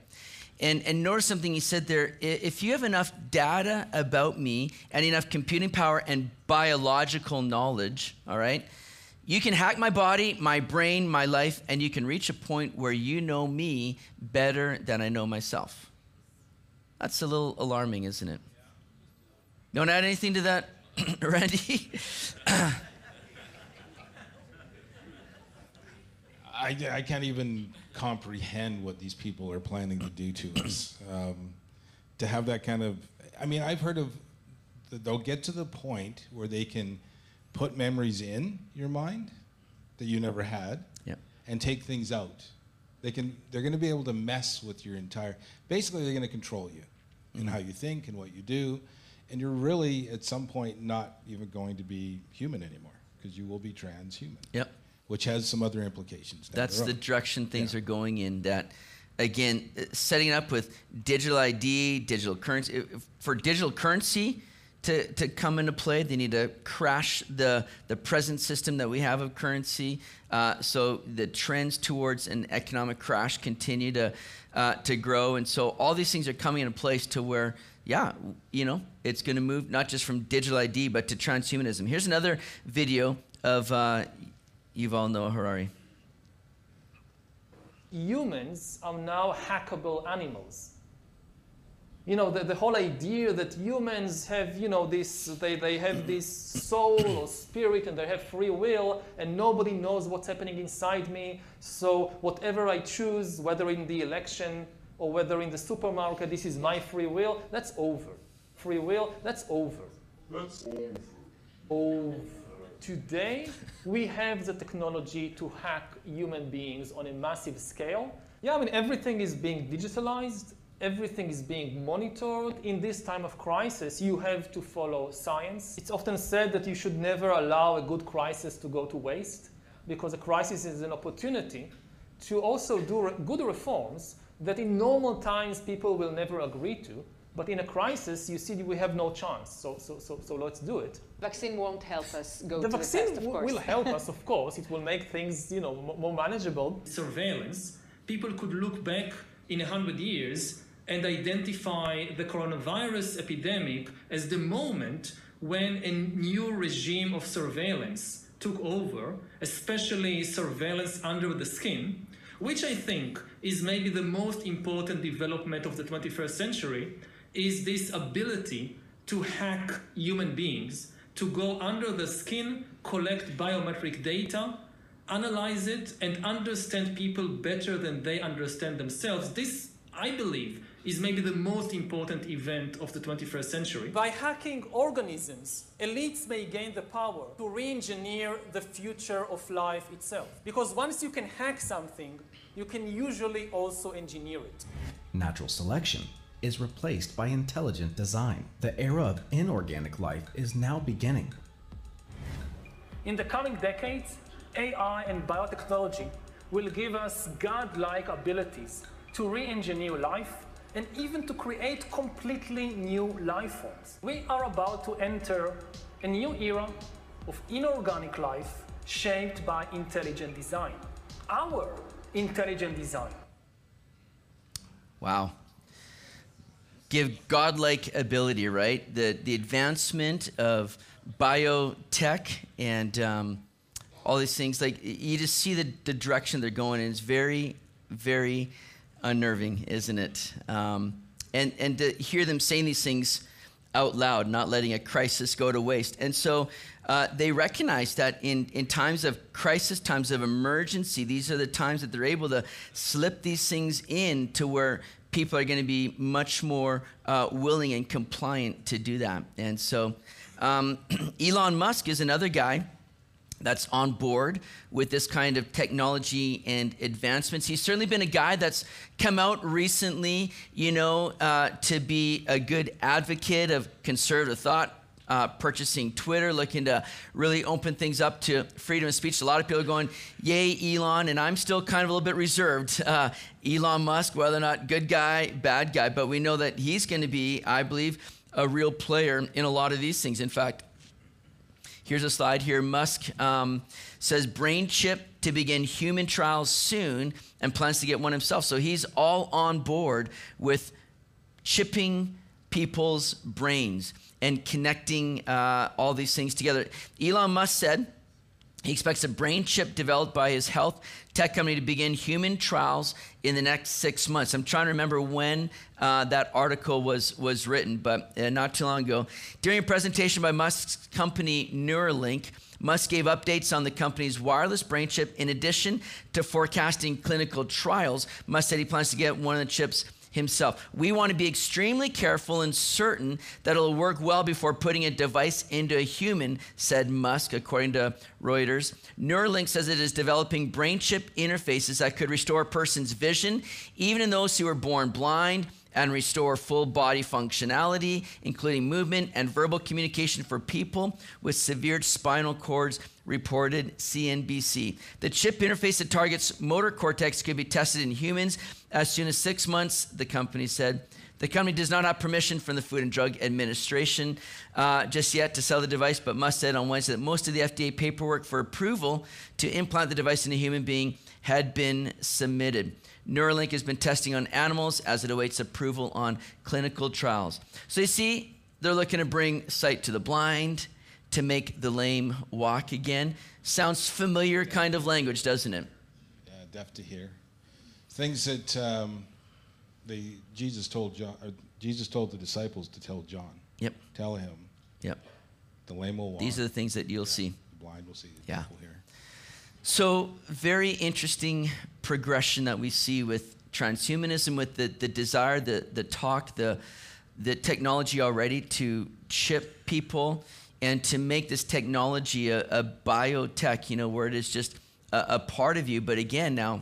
Speaker 1: And, and notice something he said there. If you have enough data about me and enough computing power and biological knowledge, all right, you can hack my body, my brain, my life, and you can reach a point where you know me better than I know myself. That's a little alarming, isn't it? Don't add anything to that, Randy?
Speaker 3: I, I can't even comprehend what these people are planning to do to us. Um, to have that kind of, I mean, I've heard of, they'll get to the point where they can put memories in your mind that you never had
Speaker 1: yeah.
Speaker 3: and take things out. They can, they're going to be able to mess with your entire, basically, they're going to control you mm-hmm. in how you think and what you do. And you're really, at some point, not even going to be human anymore because you will be transhuman.
Speaker 1: Yep
Speaker 3: which has some other implications.
Speaker 1: That's
Speaker 3: the,
Speaker 1: the, direction things yeah. are going in. That again, uh, setting up with digital ID, digital currency. For digital currency to, to come into play, they need to crash the, the present system that we have of currency. Uh, so the trends towards an economic crash continue to, uh, to grow. And so all these things are coming into place to where, yeah, you know, it's going to move not just from digital ID, but to transhumanism. Here's another video of uh, Yuval Noah Harari?
Speaker 14: Humans are now hackable animals. You know, the, the whole idea that humans have, you know, this, they, they have this soul or spirit and they have free will and nobody knows what's happening inside me. So whatever I choose, whether in the election or whether in the supermarket, this is my free will, that's over. Free will, that's over.
Speaker 3: That's over.
Speaker 14: Over. Today, we have the technology to hack human beings on a massive scale. Yeah, I mean, everything is being digitalized, everything is being monitored. In this time of crisis, you have to follow science. It's often said that you should never allow a good crisis to go to waste because a crisis is an opportunity to also do re good reforms that in normal times people will never agree to but in a crisis, you see we have no chance. So, so, so, so let's do it.
Speaker 15: Vaccine won't help us go
Speaker 14: the
Speaker 15: to
Speaker 14: vaccine
Speaker 15: the test, of course.
Speaker 14: will help us, of course. It will make things, you know, more manageable.
Speaker 16: Surveillance. People could look back in a hundred years and identify the coronavirus epidemic as the moment when a new regime of surveillance took over, especially surveillance under the skin, which I think is maybe the most important development of the 21st century is this ability to hack human beings, to go under the skin, collect biometric data, analyze it, and understand people better than they understand themselves. This, I believe, is maybe the most important event of the 21st century.
Speaker 14: By hacking organisms, elites may gain the power to re engineer the future of life itself. Because once you can hack something, you can usually also engineer it.
Speaker 17: Natural selection is replaced by intelligent design. The era of inorganic life is now beginning.
Speaker 14: In the coming decades, AI and biotechnology will give us godlike abilities to re engineer life and even to create completely new life forms. We are about to enter a new era of inorganic life shaped by intelligent design. Our intelligent design.
Speaker 1: Wow. Give godlike ability, right? The, the advancement of biotech and um, all these things, like you just see the, the direction they're going in. It's very, very unnerving, isn't it? Um, and, and to hear them saying these things out loud, not letting a crisis go to waste. And so uh, they recognize that in, in times of crisis, times of emergency, these are the times that they're able to slip these things in to where people are going to be much more uh, willing and compliant to do that. And so um, Elon Musk is another guy that's on board with this kind of technology and advancements. He's certainly been a guy that's come out recently, you know, uh, to be a good advocate of conservative thought. Uh, purchasing Twitter, looking to really open things up to freedom of speech. A lot of people are going, Yay, Elon, and I'm still kind of a little bit reserved. Uh, Elon Musk, whether or not good guy, bad guy, but we know that he's going to be, I believe, a real player in a lot of these things. In fact, Here's a slide here. Musk um, says brain chip to begin human trials soon and plans to get one himself. So he's all on board with chipping people's brains and connecting uh, all these things together. Elon Musk said he expects a brain chip developed by his health tech company to begin human trials in the next six months. I'm trying to remember when uh, that article was, was written, but uh, not too long ago. During a presentation by Musk's company Neuralink, Musk gave updates on the company's wireless brain chip. In addition to forecasting clinical trials, Musk said he plans to get one of the chips himself. We want to be extremely careful and certain that it'll work well before putting a device into a human, said Musk, according to Reuters. Neuralink says it is developing brain chip interfaces that could restore a person's vision, even in those who are born blind and restore full body functionality, including movement and verbal communication for people with severe spinal cords, reported CNBC. The chip interface that targets motor cortex could be tested in humans as soon as six months, the company said. The company does not have permission from the Food and Drug Administration uh, just yet to sell the device, but Musk said on Wednesday that most of the FDA paperwork for approval to implant the device in a human being had been submitted. Neuralink has been testing on animals as it awaits approval on clinical trials. So you see, they're looking to bring sight to the blind, to make the lame walk again. Sounds familiar kind of language, doesn't it?
Speaker 3: Yeah, deaf to hear. Things that um, they, Jesus told John, Jesus told the disciples to tell John.
Speaker 1: Yep.
Speaker 3: Tell him.
Speaker 1: Yep.
Speaker 3: The lame will walk.
Speaker 1: These are the things that you'll see.
Speaker 3: The blind will see. The
Speaker 1: yeah. So, very interesting progression that we see with transhumanism, with the, the desire, the, the talk, the, the technology already to chip people and to make this technology a, a biotech, you know, where it is just a, a part of you. But again, now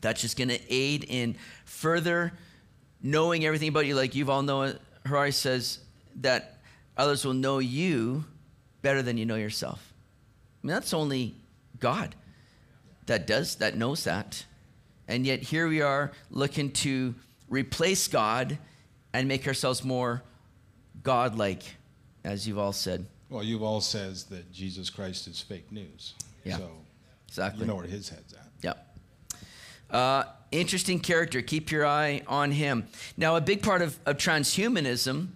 Speaker 1: that's just going to aid in further knowing everything about you. Like Yuval Noah, Harari says that others will know you better than you know yourself. I mean, that's only God that does, that knows that. And yet here we are looking to replace God and make ourselves more God-like, as Yuval said.
Speaker 3: Well, Yuval says that Jesus Christ is fake news.
Speaker 1: Yeah,
Speaker 3: so
Speaker 1: exactly.
Speaker 3: You know where his head's at.
Speaker 1: Uh, interesting character. Keep your eye on him. Now, a big part of, of transhumanism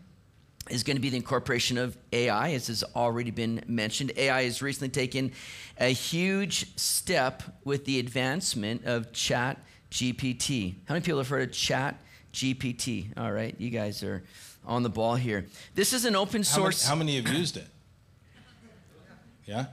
Speaker 1: is going to be the incorporation of AI, as has already been mentioned. AI has recently taken a huge step with the advancement of Chat GPT. How many people have heard of Chat GPT? All right, you guys are on the ball here. This is an open source.
Speaker 3: How many, how many have used it? Yeah?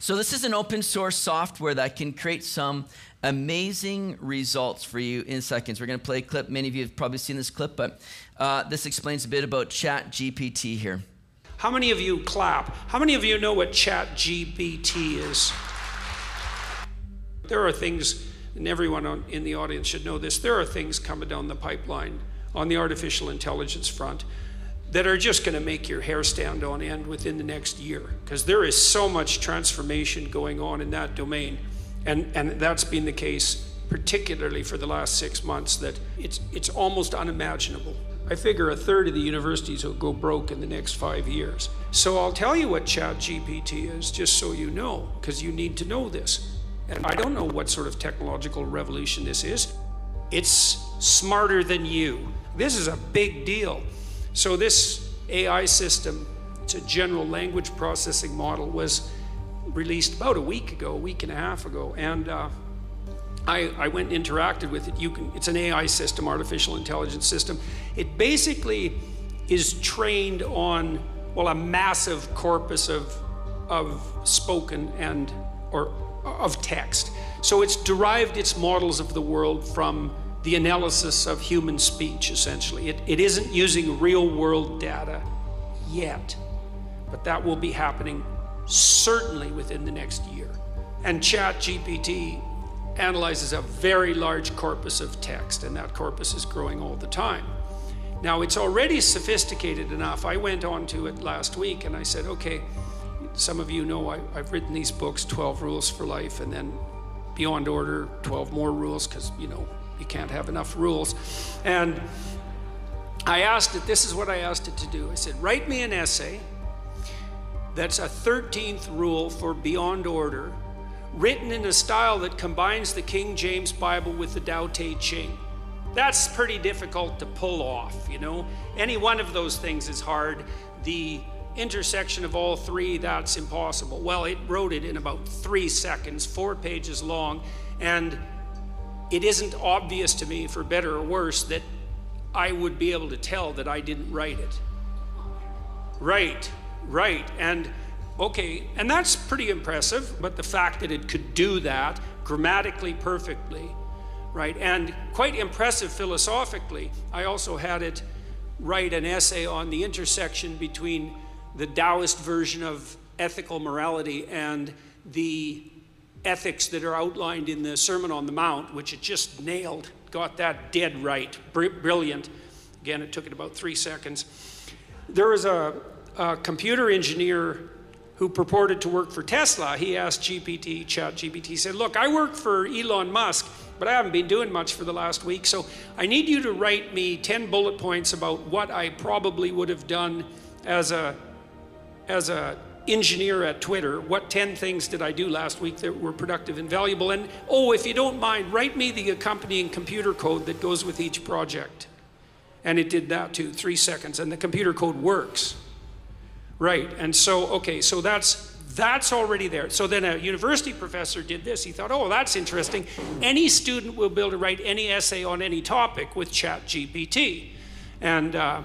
Speaker 1: So, this is an open source software that can create some amazing results for you in seconds. We're going to play a clip. Many of you have probably seen this clip, but uh, this explains a bit about Chat GPT here.
Speaker 18: How many of you clap? How many of you know what Chat GPT is? There are things, and everyone in the audience should know this, there are things coming down the pipeline on the artificial intelligence front that are just going to make your hair stand on end within the next year because there is so much transformation going on in that domain. And, and that's been the case particularly for the last six months that it's, it's almost unimaginable. I figure a third of the universities will go broke in the next five years. So I'll tell you what ChatGPT is, just so you know, because you need to know this. And I don't know what sort of technological revolution this is. It's smarter than you, This is a big deal. So, this AI system, it's a general language processing model, was released about a week ago, a week and a half ago. And uh, I, I, went and interacted with it. You can, it's an AI system, artificial intelligence system. It basically is trained on, well, a massive corpus of, of spoken and, or of text. So it's derived its models of the world from the analysis of human speech, essentially. It, it isn't using real world data yet, but that will be happening certainly within the next year. And ChatGPT analyzes a very large corpus of text, and that corpus is growing all the time. Now, it's already sophisticated enough. I went on to it last week and I said, okay, some of you know I, have written these books 12 Rules for Life, and then Beyond Order, 12 more rules, because, you know, you can't have enough rules. And I asked it, this is what I asked it to do. I said, write me an essay that's a 13th rule for Beyond Order, written in a style that combines the King James Bible with the Tao Te Ching. That's pretty difficult to pull off, you know? Any one of those things is hard. The intersection of all three, that's impossible. Well, it wrote it in about three seconds, four pages long, and it isn't obvious to me, for better or worse, that I would be able to tell that I didn't write it. Right, right. And okay, and that's pretty impressive, but the fact that it could do that grammatically perfectly, right, and quite impressive philosophically, I also had it write an essay on the intersection between the Taoist version of ethical morality and the ethics that are outlined in the Sermon on the Mount, which it just nailed, got that dead right, Br- brilliant. Again, it took it about three seconds. There was a, a, computer engineer who purported to work for Tesla. He asked GPT, Chat GPT, said, Look, I work for Elon Musk, but I haven't been doing much for the last week, so I need you to write me 10 bullet points about what I probably would have done as a as a engineer at Twitter, what 10 things did I do last week that were productive and valuable? And oh, if you don't mind, write me the accompanying computer code that goes with each project. And it did that too, three seconds, and the computer code works. Right, and so, okay, so that's that's already there. So then a university professor did this. He thought, oh, that's interesting. Any student will be able to write any essay on any topic with ChatGPT. And uh,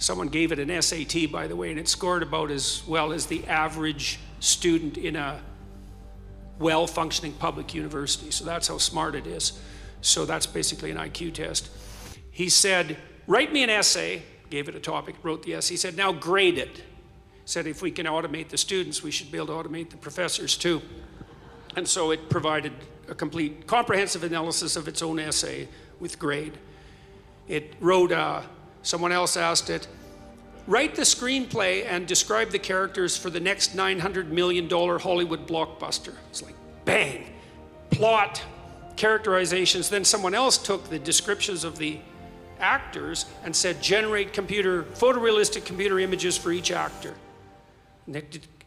Speaker 18: Someone gave it an SAT, by the way, and it scored about as well as the average student in a well functioning public university. So that's how smart it is. So that's basically an IQ test. He said, Write me an essay, gave it a topic, wrote the essay. He said, Now grade it. Said, If we can automate the students, we should be able to automate the professors too. And so it provided a complete, comprehensive analysis of its own essay with grade. It wrote a Someone else asked it, write the screenplay and describe the characters for the next $900 million Hollywood blockbuster. It's like, bang, plot, characterizations. Then someone else took the descriptions of the actors and said, generate computer, photorealistic computer images for each actor.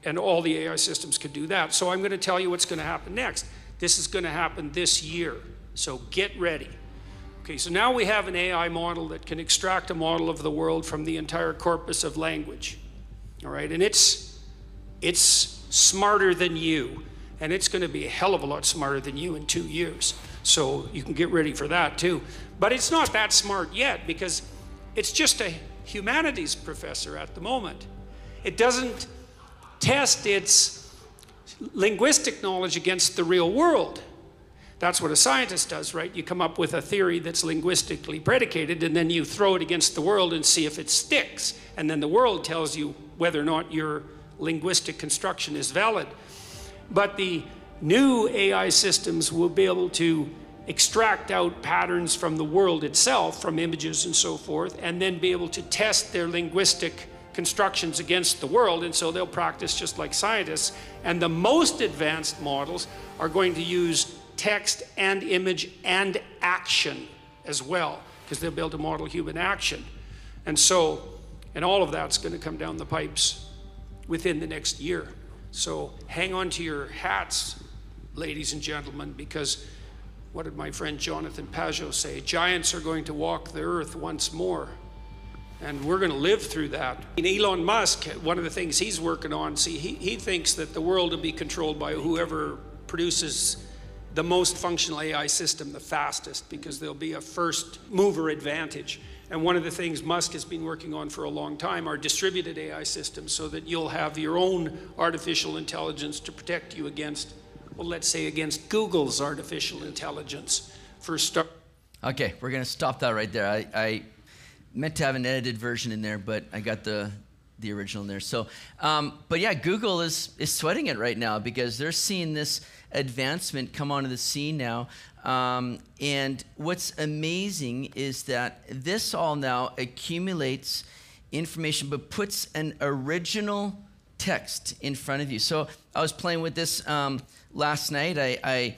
Speaker 18: And all the AI systems could do that. So I'm going to tell you what's going to happen next. This is going to happen this year. So get ready. Okay, so now we have an AI model that can extract a model of the world from the entire corpus of language. All right, and it's it's smarter than you, and it's going to be a hell of a lot smarter than you in two years. So you can get ready for that too. But it's not that smart yet because it's just a humanities professor at the moment. It doesn't test its linguistic knowledge against the real world. That's what a scientist does, right? You come up with a theory that's linguistically predicated, and then you throw it against the world and see if it sticks. And then the world tells you whether or not your linguistic construction is valid. But the new AI systems will be able to extract out patterns from the world itself, from images and so forth, and then be able to test their linguistic constructions against the world. And so they'll practice just like scientists. And the most advanced models are going to use text and image and action as well, because they'll be able to model human action. And so, and all of that's going to come down the pipes within the next year. So hang on to your hats, ladies and gentlemen, because what did my friend Jonathan Pageau say? Giants are going to walk the earth once more. And we're going to live through that. And Elon Musk, one of the things he's working on, see, he, he thinks that the world will be controlled by whoever produces the most functional AI system the fastest because there'll be a first mover advantage. And one of the things Musk has been working on for a long time are distributed AI systems so that you'll have your own artificial intelligence to protect you against, well, let's say against Google's artificial intelligence for start.
Speaker 1: Okay, we're going to stop that right there. I, I meant to have an edited version in there, but I got the the original in there. So, um, but yeah, Google is is sweating it right now because they're seeing this advancement come onto the scene now. Um, and what's amazing is that this all now accumulates information, but puts an original text in front of you. So I was playing with this um, last night. I, I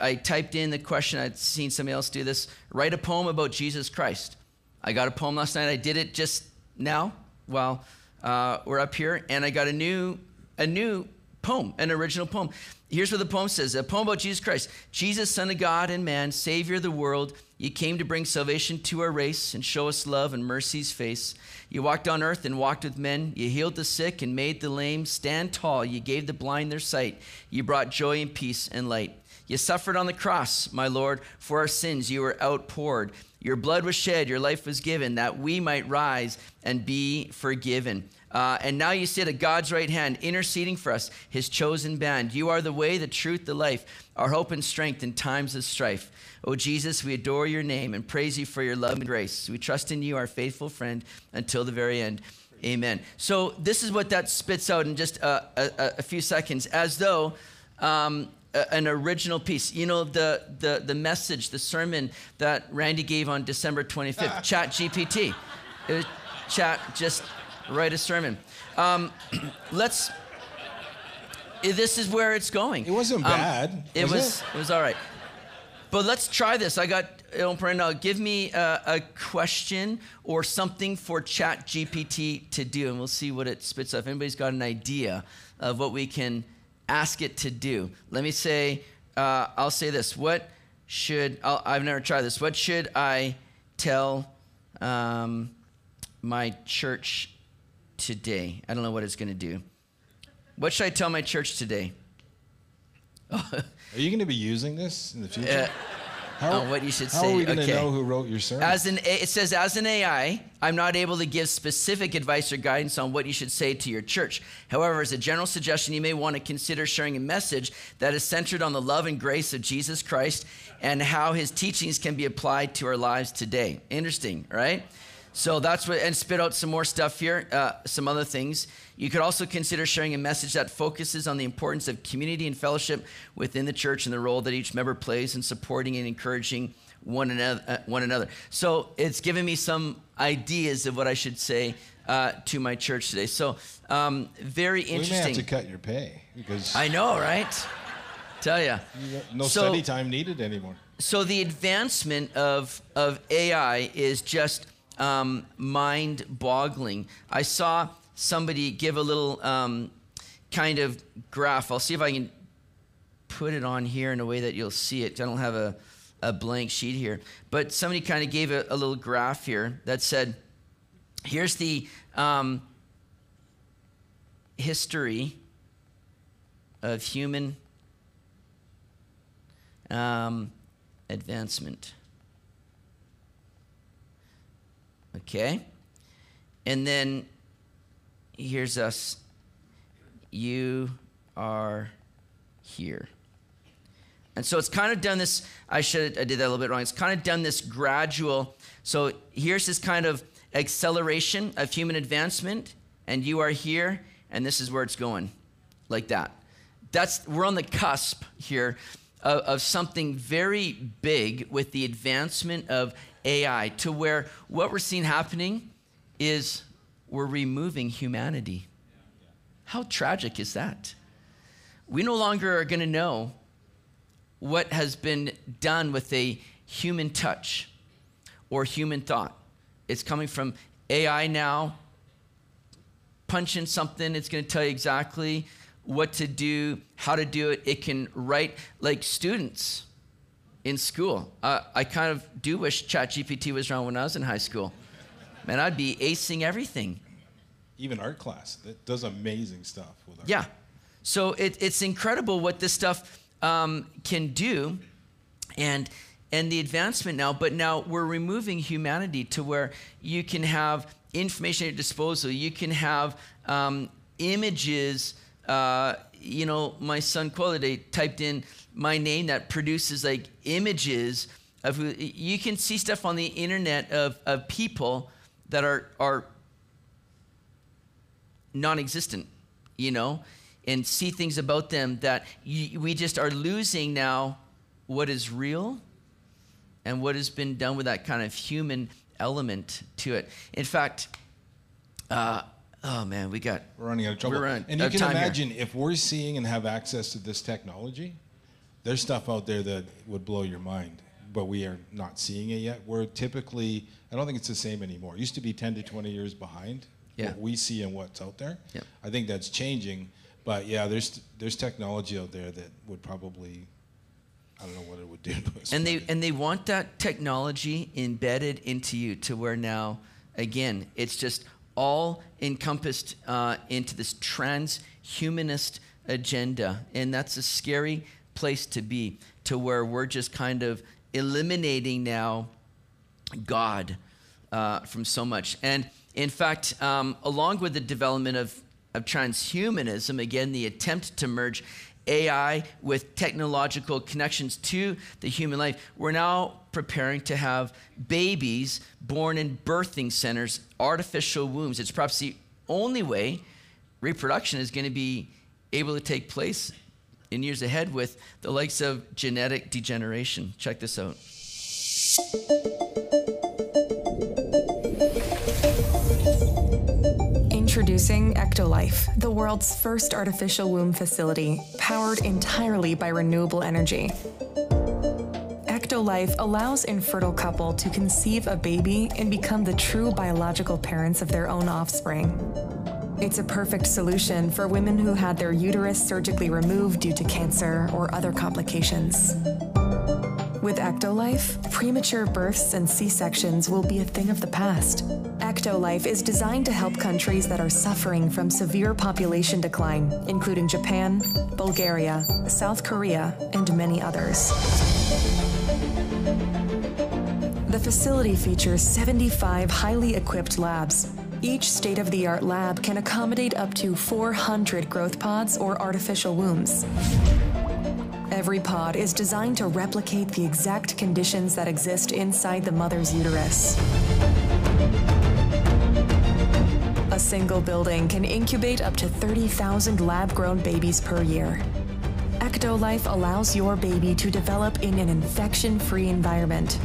Speaker 1: I typed in the question. I'd seen somebody else do this. Write a poem about Jesus Christ. I got a poem last night. I did it just now while uh, we're up here, and I got a new a new poem, an original poem. Here's what the poem says a poem about Jesus Christ. Jesus, Son of God and man, Savior of the world. You came to bring salvation to our race and show us love and mercy's face. You walked on earth and walked with men. You healed the sick and made the lame stand tall. You gave the blind their sight. You brought joy and peace and light. You suffered on the cross, my Lord, for our sins. You were outpoured. Your blood was shed, your life was given, that we might rise and be forgiven. Uh, and now you sit at God's right hand, interceding for us, his chosen band. You are the way, the truth, the life, our hope and strength in times of strife. Oh, Jesus, we adore your name and praise you for your love and grace. We trust in you, our faithful friend, until the very end. Amen. So, this is what that spits out in just a, a, a few seconds, as though um, an original piece. You know, the, the, the message, the sermon that Randy gave on December 25th, Chat GPT. It was chat, just write a sermon. Um, let's, this is where it's going.
Speaker 3: It wasn't
Speaker 1: Um,
Speaker 3: bad.
Speaker 1: it
Speaker 3: was
Speaker 1: was,
Speaker 3: it?
Speaker 1: it was all right. But let's try this. I got, know, Brenda, give me a, a question or something for Chat GPT to do, and we'll see what it spits out. If anybody's got an idea of what we can ask it to do, let me say, uh, I'll say this. What should, I'll, I've never tried this. What should I tell um, my church today? I don't know what it's going to do. What should I tell my church today?
Speaker 3: Are you going to be using this in the future?
Speaker 1: Uh, on what you should
Speaker 3: how
Speaker 1: say.
Speaker 3: are we going to
Speaker 1: okay.
Speaker 3: know who wrote your sermon?
Speaker 1: As an, it says, as an AI, I'm not able to give specific advice or guidance on what you should say to your church. However, as a general suggestion, you may want to consider sharing a message that is centered on the love and grace of Jesus Christ and how his teachings can be applied to our lives today. Interesting, right? So that's what, and spit out some more stuff here, uh, some other things. You could also consider sharing a message that focuses on the importance of community and fellowship within the church and the role that each member plays in supporting and encouraging one another. Uh, one another. So it's given me some ideas of what I should say uh, to my church today. So um, very
Speaker 3: We may have
Speaker 1: interesting.
Speaker 3: to cut your pay because
Speaker 1: I know, right? Tell ya.
Speaker 3: you no
Speaker 1: So-
Speaker 3: study time needed anymore.
Speaker 1: So the advancement of of AI is just um, mind-boggling. I saw somebody give a little um, kind of graph. I'll see if I can put it on here in a way that you'll see it. I don't have a, a blank sheet here, but somebody kind of gave a, a little graph here that said, "Here's the um, history of human." Um, advancement. Okay? And then here's us. You are here. And so it's kind of done this, I should, I did that a little bit wrong. It's kind of done this gradual. So here's this kind of acceleration of human advancement, and you are here, and this is where it's going, like that. That's, we're on the cusp here of, of something very big with the advancement of AI to where what we're seeing happening is we're removing humanity. How tragic is that? We no longer are going to know what has been done with a human touch or human thought. It's coming from AI now. Punch in something, it's going to tell you exactly what to do, how to do it. It can write like students. In school. Uh, I kind of do wish ChatGPT was around when I was in high school. Man, I'd be acing everything.
Speaker 3: Even art class, that does amazing stuff with art.
Speaker 1: Yeah. So it, it's incredible what this stuff um, can do, and and the advancement now. But now we're removing humanity to where you can have information at your disposal. You can have um, images. Uh, you know, my son Quality typed in my name that produces like images of who you can see stuff on the internet of, of people that are are non-existent, you know, and see things about them that we just are losing now what is real and what has been done with that kind of human element to it. In fact, uh, oh man, we got
Speaker 3: we're running out of trouble.
Speaker 1: We're running
Speaker 3: and you
Speaker 1: out of
Speaker 3: can
Speaker 1: time here.
Speaker 3: imagine if we're seeing and have access to this technology, there's stuff out there that would blow your mind, but we are not seeing it yet. We're typically, I don't think it's the same anymore. It used to be 10 to 20 years behind
Speaker 1: Yeah.
Speaker 3: what we see and what's out there. I think that's changing, but yeah, there's there's technology out there that would probably, I don't know what it would do to us.
Speaker 1: and they and they want that technology embedded into you to where now again it's just all encompassed uh, into this transhumanist agenda. And that's a scary place to be to where we're just kind of eliminating now god uh, from so much. And in fact um, along with the development of, of transhumanism again the attempt to merge AI with technological connections to the human life, we're now preparing to have babies born in birthing centers, artificial wombs. It's perhaps the only way reproduction is going to be able to take place in years ahead with the likes of genetic degeneration. Check this out.
Speaker 19: Introducing Ectolife, the world's first artificial womb facility, powered entirely by renewable energy. Ectolife allows infertile couple to conceive a baby and become the true biological parents of their own offspring. It's a perfect solution for women who had their uterus surgically removed due to cancer or other complications. With Ectolife, premature births and C-sections will be a thing of the past. Ectolife is designed to help countries that are suffering from severe population decline, including Japan, Bulgaria, South Korea, and many others. The facility features 75 highly equipped labs. Each state of the art lab can accommodate up to 400 growth pods or artificial wombs. Every pod is designed to replicate the exact conditions that exist inside the mother's uterus. A single building can incubate up to 30,000 lab grown babies per year. Ectolife allows your baby to develop in an infection free environment.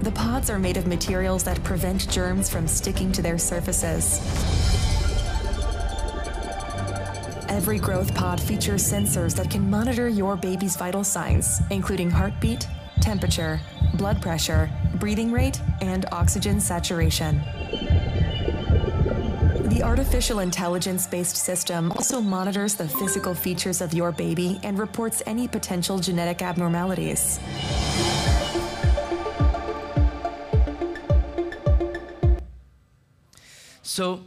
Speaker 19: The pods are made of materials that prevent germs from sticking to their surfaces. Every growth pod features sensors that can monitor your baby's vital signs, including heartbeat, temperature, blood pressure, breathing rate, and oxygen saturation. The artificial intelligence based system also monitors the physical features of your baby and reports any potential genetic abnormalities.
Speaker 1: So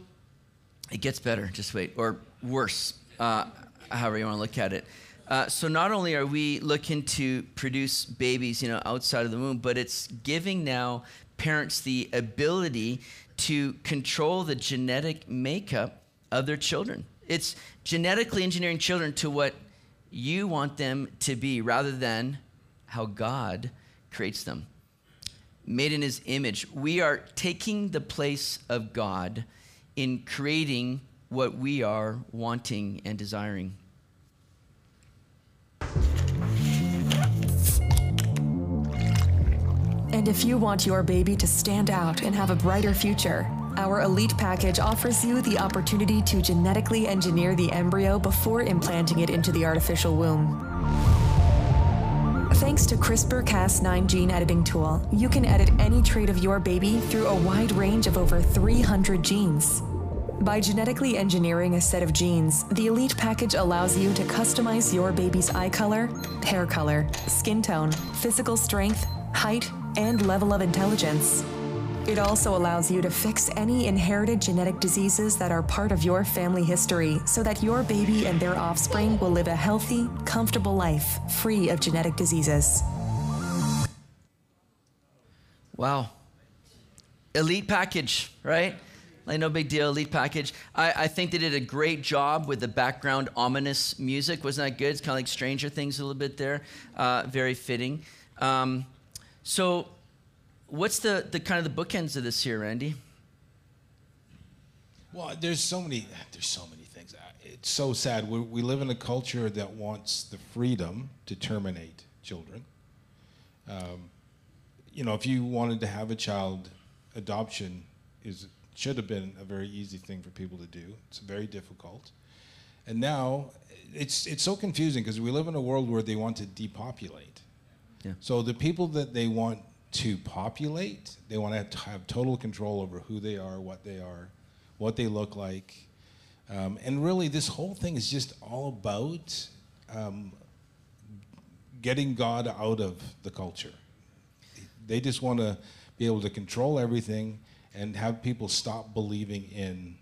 Speaker 1: it gets better, just wait, or worse, uh, however you want to look at it. Uh, so not only are we looking to produce babies, you know, outside of the womb, but it's giving now parents the ability to control the genetic makeup of their children. It's genetically engineering children to what you want them to be rather than how God creates them. Made in his image. We are taking the place of God in creating what we are wanting and desiring.
Speaker 19: And if you want your baby to stand out and have a brighter future, our Elite package offers you the opportunity to genetically engineer the embryo before implanting it into the artificial womb. Thanks to CRISPR Cas9 gene editing tool, you can edit any trait of your baby through a wide range of over 300 genes. By genetically engineering a set of genes, the Elite package allows you to customize your baby's eye color, hair color, skin tone, physical strength, height, and level of intelligence. It also allows you to fix any inherited genetic diseases that are part of your family history so that your baby and their offspring will live a healthy, comfortable life free of genetic diseases.
Speaker 1: Wow. Elite package, right? Like no big deal, elite package. I, I think they did a great job with the background ominous music. Wasn't that good? It's kind of like Stranger Things a little bit there. Uh, very fitting. Um, so, what's the, the kind of the bookends of this here, Randy?
Speaker 3: Well, there's so many. There's so many things. It's so sad. We, we live in a culture that wants the freedom to terminate children. Um, you know, if you wanted to have a child, adoption is should have been a very easy thing for people to do. It's very difficult, and now it's it's so confusing because we live in a world where they want to depopulate.
Speaker 1: Yeah.
Speaker 3: So the people that they want to populate, they want to have, to have total control over who they are, what they are, what they look like, um, and really this whole thing is just all about um, getting God out of the culture. They just want to be able to control everything and have people stop believing in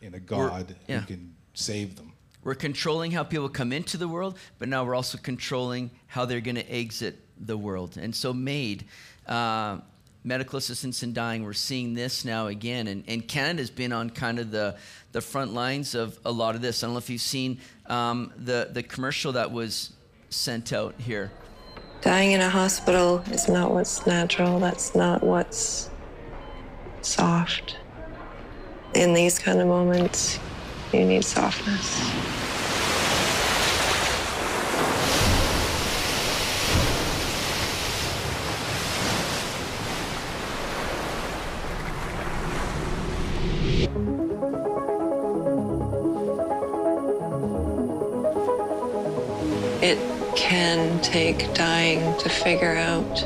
Speaker 3: in a God
Speaker 1: yeah.
Speaker 3: who can save them.
Speaker 1: We're controlling how people come into the world, but now we're also controlling how they're going to exit the world. And so, MAID uh, medical assistance in dying, we're seeing this now again. And, and Canada's been on kind of the, the front lines of a lot of this. I don't know if you've seen um, the, the commercial that was sent out here.
Speaker 20: Dying in a hospital is not what's natural. That's not what's soft. In these kind of moments, you need softness. It can take dying to figure out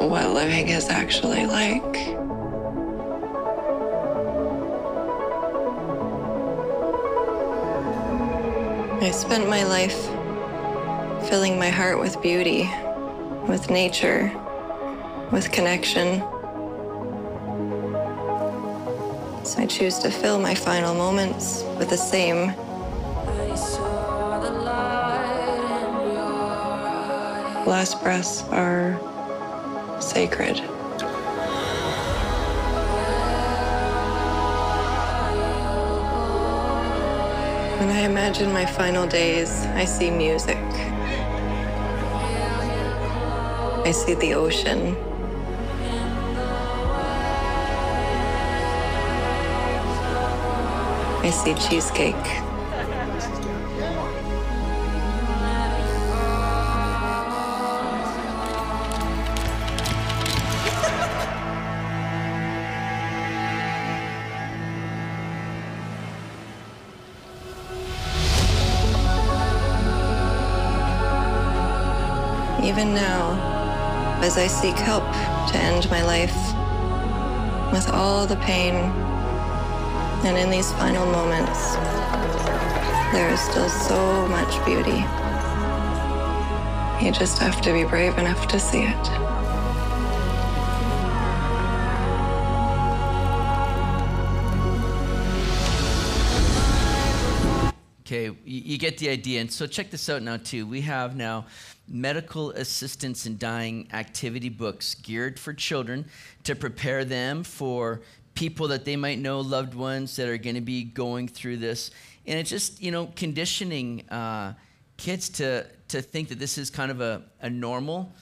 Speaker 20: what living is actually like. I spent my life filling my heart with beauty, with nature, with connection. So I choose to fill my final moments with the same. Last breaths are sacred. When I imagine my final days, I see music. I see the ocean. I see cheesecake. Even now, as I seek help to end my life, with all the pain, and in these final moments, there is still so much beauty. You just have to be brave enough to see it.
Speaker 1: You, get the idea. And so check this out now, too. We have now medical assistance in dying activity books geared for children to prepare them for people that they might know, loved ones that are going to be going through this. And it's just, you know, conditioning uh, kids to, to think that this is kind of a, a normal,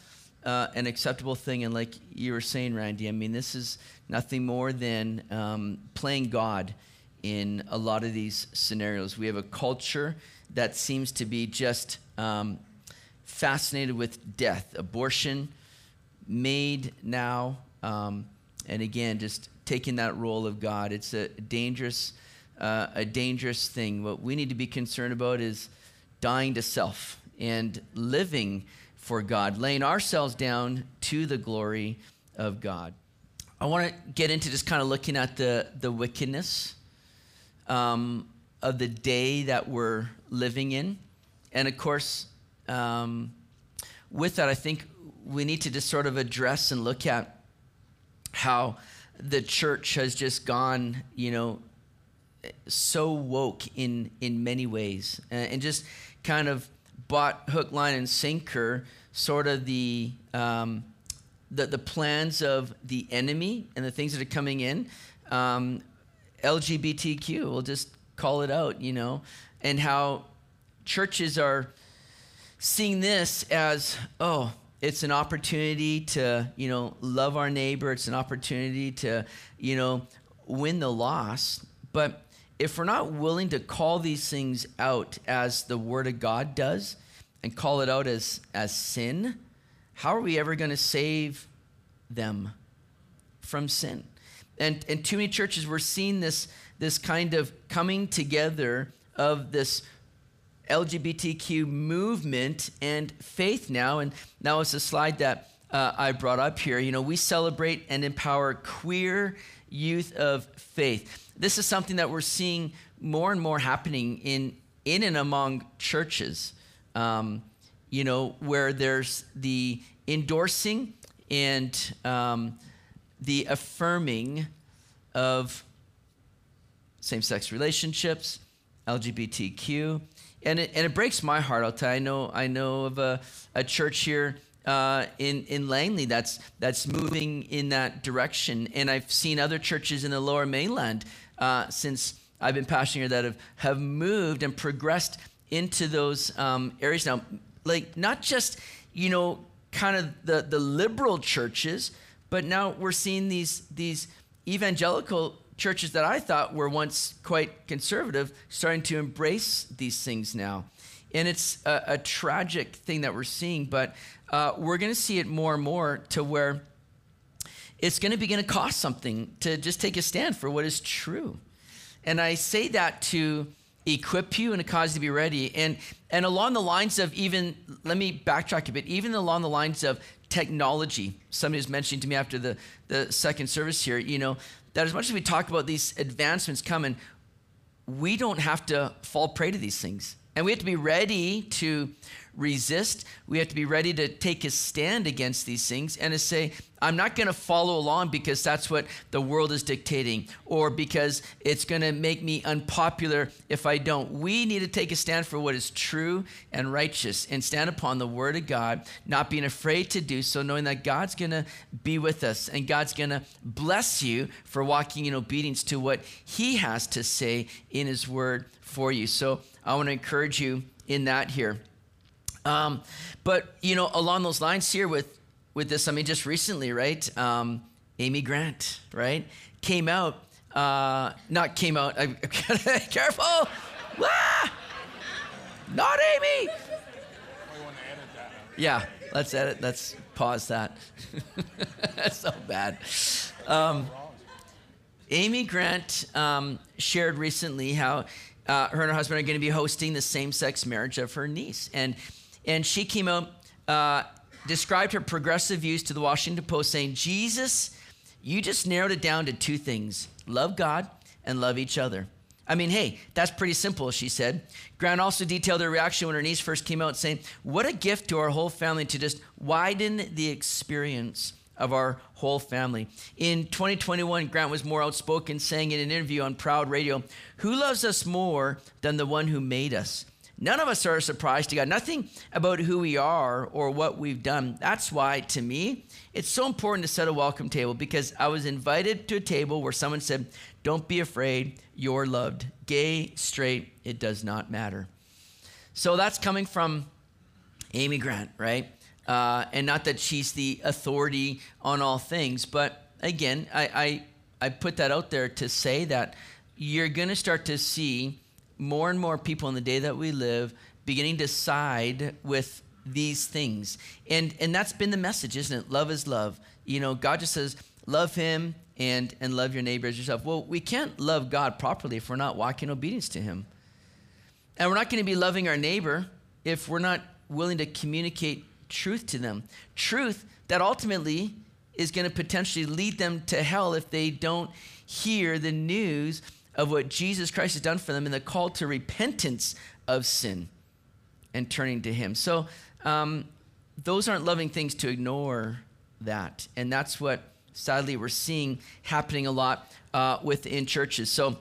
Speaker 1: uh, an acceptable thing. And like you were saying, Randy, I mean, this is nothing more than um, playing God in a lot of these scenarios. We have a culture that seems to be just um, fascinated with death, abortion, MAID now, um, and again, just taking that role of God. It's a dangerous, uh, a dangerous thing. What we need to be concerned about is dying to self and living for God, laying ourselves down to the glory of God. I want to get into just kind of looking at the, the wickedness um, of the day that we're living in. And of course, um, with that, I think we need to just sort of address and look at how the church has just gone, you know, so woke in in many ways, and, and just kind of bought hook, line, and sinker sort of the um, the, the plans of the enemy and the things that are coming in. Um, LGBTQ, we'll just call it out, you know, and how churches are seeing this as, oh, it's an opportunity to, you know, love our neighbor. It's an opportunity to, you know, win the loss. But if we're not willing to call these things out as the Word of God does and call it out as, as sin, how are we ever going to save them from sin? And, and too many churches, we're seeing this, this kind of coming together of this LGBTQ movement and faith now. And now it's a slide that uh, I brought up here. You know, we celebrate and empower queer youth of faith. This is something that we're seeing more and more happening in, in and among churches, um, you know, where there's the endorsing and um, the affirming of same sex relationships, LGBTQ. And it, and it breaks my heart, I'll tell you. I know, I know of a, a church here uh, in, in Langley that's, that's moving in that direction. And I've seen other churches in the lower mainland uh, since I've been pastoring here that have, have moved and progressed into those um, areas now. Like, not just, you know, kind of the, the liberal churches, but now we're seeing these, these evangelical churches that I thought were once quite conservative starting to embrace these things now. And it's a, a tragic thing that we're seeing, but uh, we're going to see it more and more to where it's going to begin to cost something to just take a stand for what is true. And I say that to equip you and to cause you to be ready. And, and along the lines of even, let me backtrack a bit, even along the lines of technology. Somebody was mentioning to me after the, the second service here, you know, that as much as we talk about these advancements coming, we don't have to fall prey to these things. And we have to be ready to resist. We have to be ready to take a stand against these things and to say, I'm not going to follow along because that's what the world is dictating or because it's going to make me unpopular if I don't. We need to take a stand for what is true and righteous and stand upon the word of God, not being afraid to do so, knowing that God's going to be with us and God's going to bless you for walking in obedience to what he has to say in his word for you. So I want to encourage you in that here. Um, but you know, along those lines here with with this, I mean, just recently, right? Um, Amy Grant, right, came out. Uh, not came out. I, careful! Ah! Not Amy. Yeah, let's edit. Let's pause that. That's so bad. Um, Amy Grant um, shared recently how uh, her and her husband are going to be hosting the same-sex marriage of her niece, and and she came out, uh, described her progressive views to the Washington Post, saying, Jesus, you just narrowed it down to two things love God and love each other. I mean, hey, that's pretty simple, she said. Grant also detailed her reaction when her niece first came out, saying, What a gift to our whole family to just widen the experience of our whole family. In 2021, Grant was more outspoken, saying in an interview on Proud Radio, Who loves us more than the one who made us? None of us are a surprise to God. Nothing about who we are or what we've done. That's why, to me, it's so important to set a welcome table because I was invited to a table where someone said, Don't be afraid, you're loved. Gay, straight, it does not matter. So that's coming from Amy Grant, right? Uh, and not that she's the authority on all things, but again, I, I, I put that out there to say that you're going to start to see more and more people in the day that we live beginning to side with these things. And and that's been the message, isn't it? Love is love. You know, God just says, love him and and love your neighbor as yourself. Well, we can't love God properly if we're not walking obedience to him. And we're not going to be loving our neighbor if we're not willing to communicate truth to them. Truth that ultimately is going to potentially lead them to hell if they don't hear the news of what Jesus Christ has done for them and the call to repentance of sin and turning to Him. So, um, those aren't loving things to ignore that. And that's what, sadly, we're seeing happening a lot uh, within churches. So,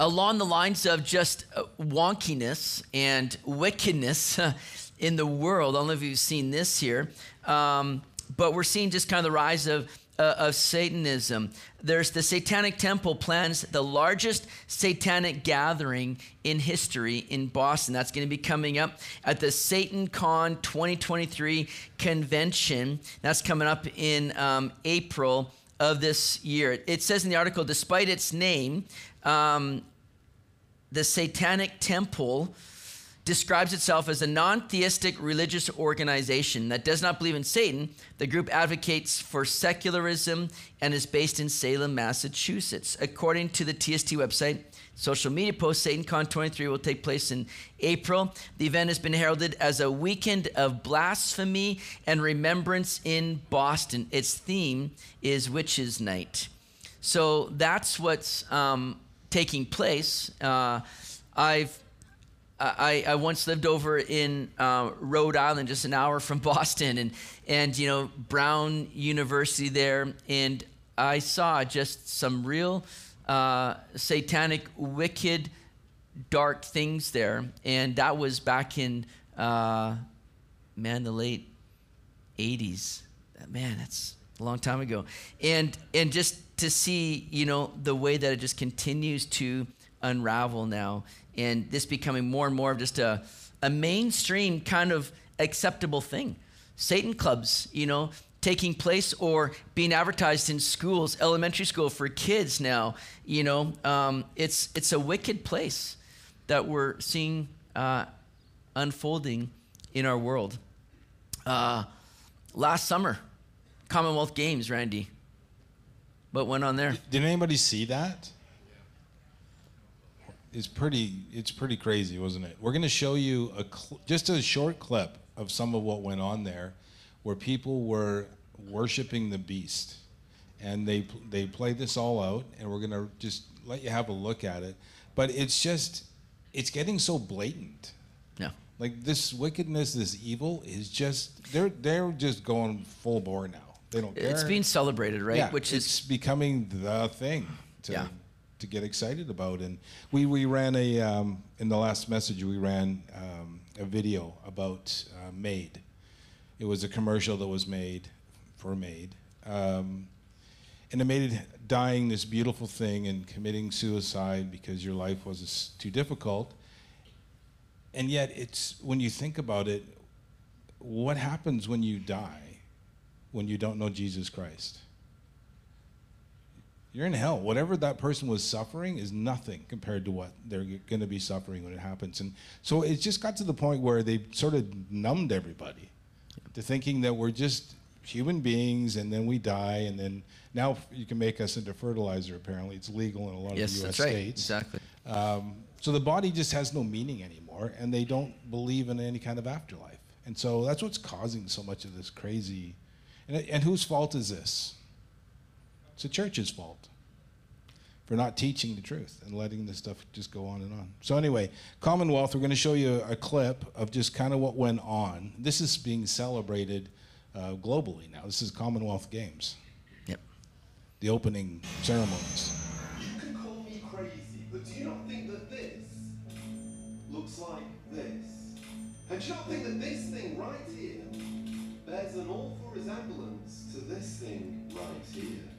Speaker 1: along the lines of just uh, wonkiness and wickedness in the world, I don't know if you've seen this here, um, but we're seeing just kind of the rise of uh, of Satanism. There's the Satanic Temple plans the largest satanic gathering in history in Boston. That's going to be coming up at the Satan Con 2023 convention. That's coming up in um, April of this year. It says in the article, despite its name, um, the Satanic Temple describes itself as a non theistic religious organization that does not believe in Satan. The group advocates for secularism and is based in Salem, Massachusetts. According to the TST website, social media post, SatanCon 23 will take place in April. The event has been heralded as a weekend of blasphemy and remembrance in Boston. Its theme is Witches' Night. So that's what's um, taking place. Uh, I've I, I once lived over in uh, Rhode Island, just an hour from Boston, and and you know Brown University there, and I saw just some real uh, satanic, wicked, dark things there, and that was back in uh, man the late '80s. Man, that's a long time ago, and and just to see you know the way that it just continues to unravel now and this becoming more and more of just a, a mainstream kind of acceptable thing. Satan clubs, you know, taking place or being advertised in schools, elementary school for kids now. You know, um, it's it's a wicked place that we're seeing uh, unfolding in our world. Uh, last summer, Commonwealth Games, Randy. What went on there?
Speaker 3: Did anybody see that? Is pretty it's pretty crazy, wasn't it? We're going to show you a cl- just a short clip of some of what went on there, where people were worshiping the beast, and they they played this all out, and we're going to just let you have a look at it. But it's just it's getting so blatant.
Speaker 1: Yeah.
Speaker 3: Like this wickedness, this evil is just they're they're just going full bore now. They don't care.
Speaker 1: It's being celebrated, right?
Speaker 3: Yeah,
Speaker 1: Which
Speaker 3: it's
Speaker 1: is
Speaker 3: becoming the thing. To,
Speaker 1: Yeah.
Speaker 3: To get excited about. And we, we ran a, um, in the last message, we ran um, a video about uh, MAID. It was a commercial that was made for MAID. Um, and it made it dying this beautiful thing and committing suicide because your life was too difficult. And yet, it's when you think about it, what happens when you die when you don't know Jesus Christ? You're in hell. Whatever that person was suffering is nothing compared to what they're going to be suffering when it happens. And so it just got to the point where they sort of numbed everybody to thinking that we're just human beings and then we die and then now you can make us into fertilizer apparently it's legal in a lot
Speaker 1: Yes,
Speaker 3: of the US
Speaker 1: that's right.
Speaker 3: states
Speaker 1: Exactly.
Speaker 3: um, so the body just has no meaning anymore and they don't believe in any kind of afterlife and so that's what's causing so much of this crazy and, and whose fault is this it's the church's fault for not teaching the truth and letting this stuff just go on and on. So, anyway, Commonwealth, we're going to show you a clip of just kind of what went on. This is being celebrated uh, globally now. This is Commonwealth Games.
Speaker 1: Yep.
Speaker 3: The opening ceremonies.
Speaker 21: You can call me crazy, but do you not think that this looks like this? And do you not think that this thing right here bears an awful resemblance to this thing right here?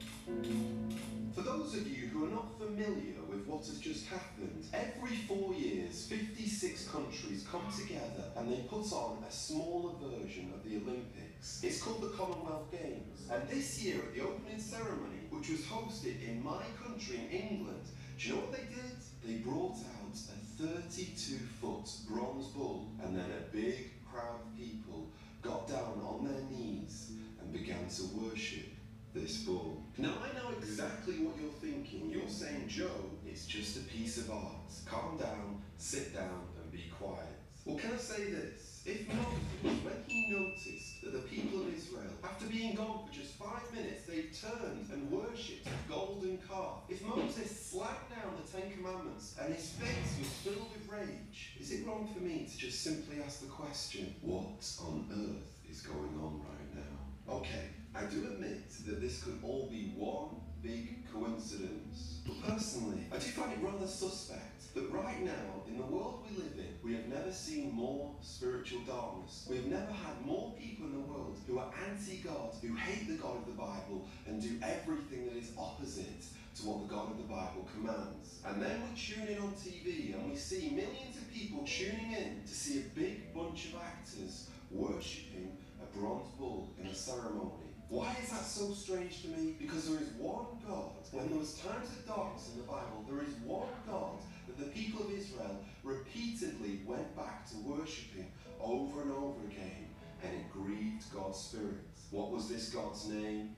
Speaker 21: For those of you who are not familiar with what has just happened, every four years, 56 countries come together and they put on a smaller version of the Olympics. It's called the Commonwealth Games. And this year at the opening ceremony, which was hosted in my country, in England, do you know what they did? They brought out a 32 foot bronze bull and then a big crowd of people got down on their knees and began to worship this bull. Now I know exactly what you're thinking. You're saying, Joe, it's just a piece of art. Calm down, sit down, and be quiet. Well, can I say this? If Moses, when he noticed that the people of Israel, after being gone for just five minutes, they turned and worshipped a golden calf. If Moses slapped down the Ten Commandments and his face was filled with rage, is it wrong for me to just simply ask the question, what on earth is going on right now? Okay, I do admit that this could all be one big coincidence. But personally, I do find it rather suspect that right now, in the world we live in, we have never seen more spiritual darkness. We have never had more people in the world who are anti-God, who hate the God of the Bible, and do everything that is opposite to what the God of the Bible commands. And then we tune in on TV and we see millions of people tuning in to see a big bunch of actors worshipping a bronze bull in a ceremony. Why is that so strange to me? Because there is one God. When there was times of darkness in the Bible, there is one God that the people of Israel repeatedly went back to worshipping over and over again, and it grieved God's spirit. What was this God's name?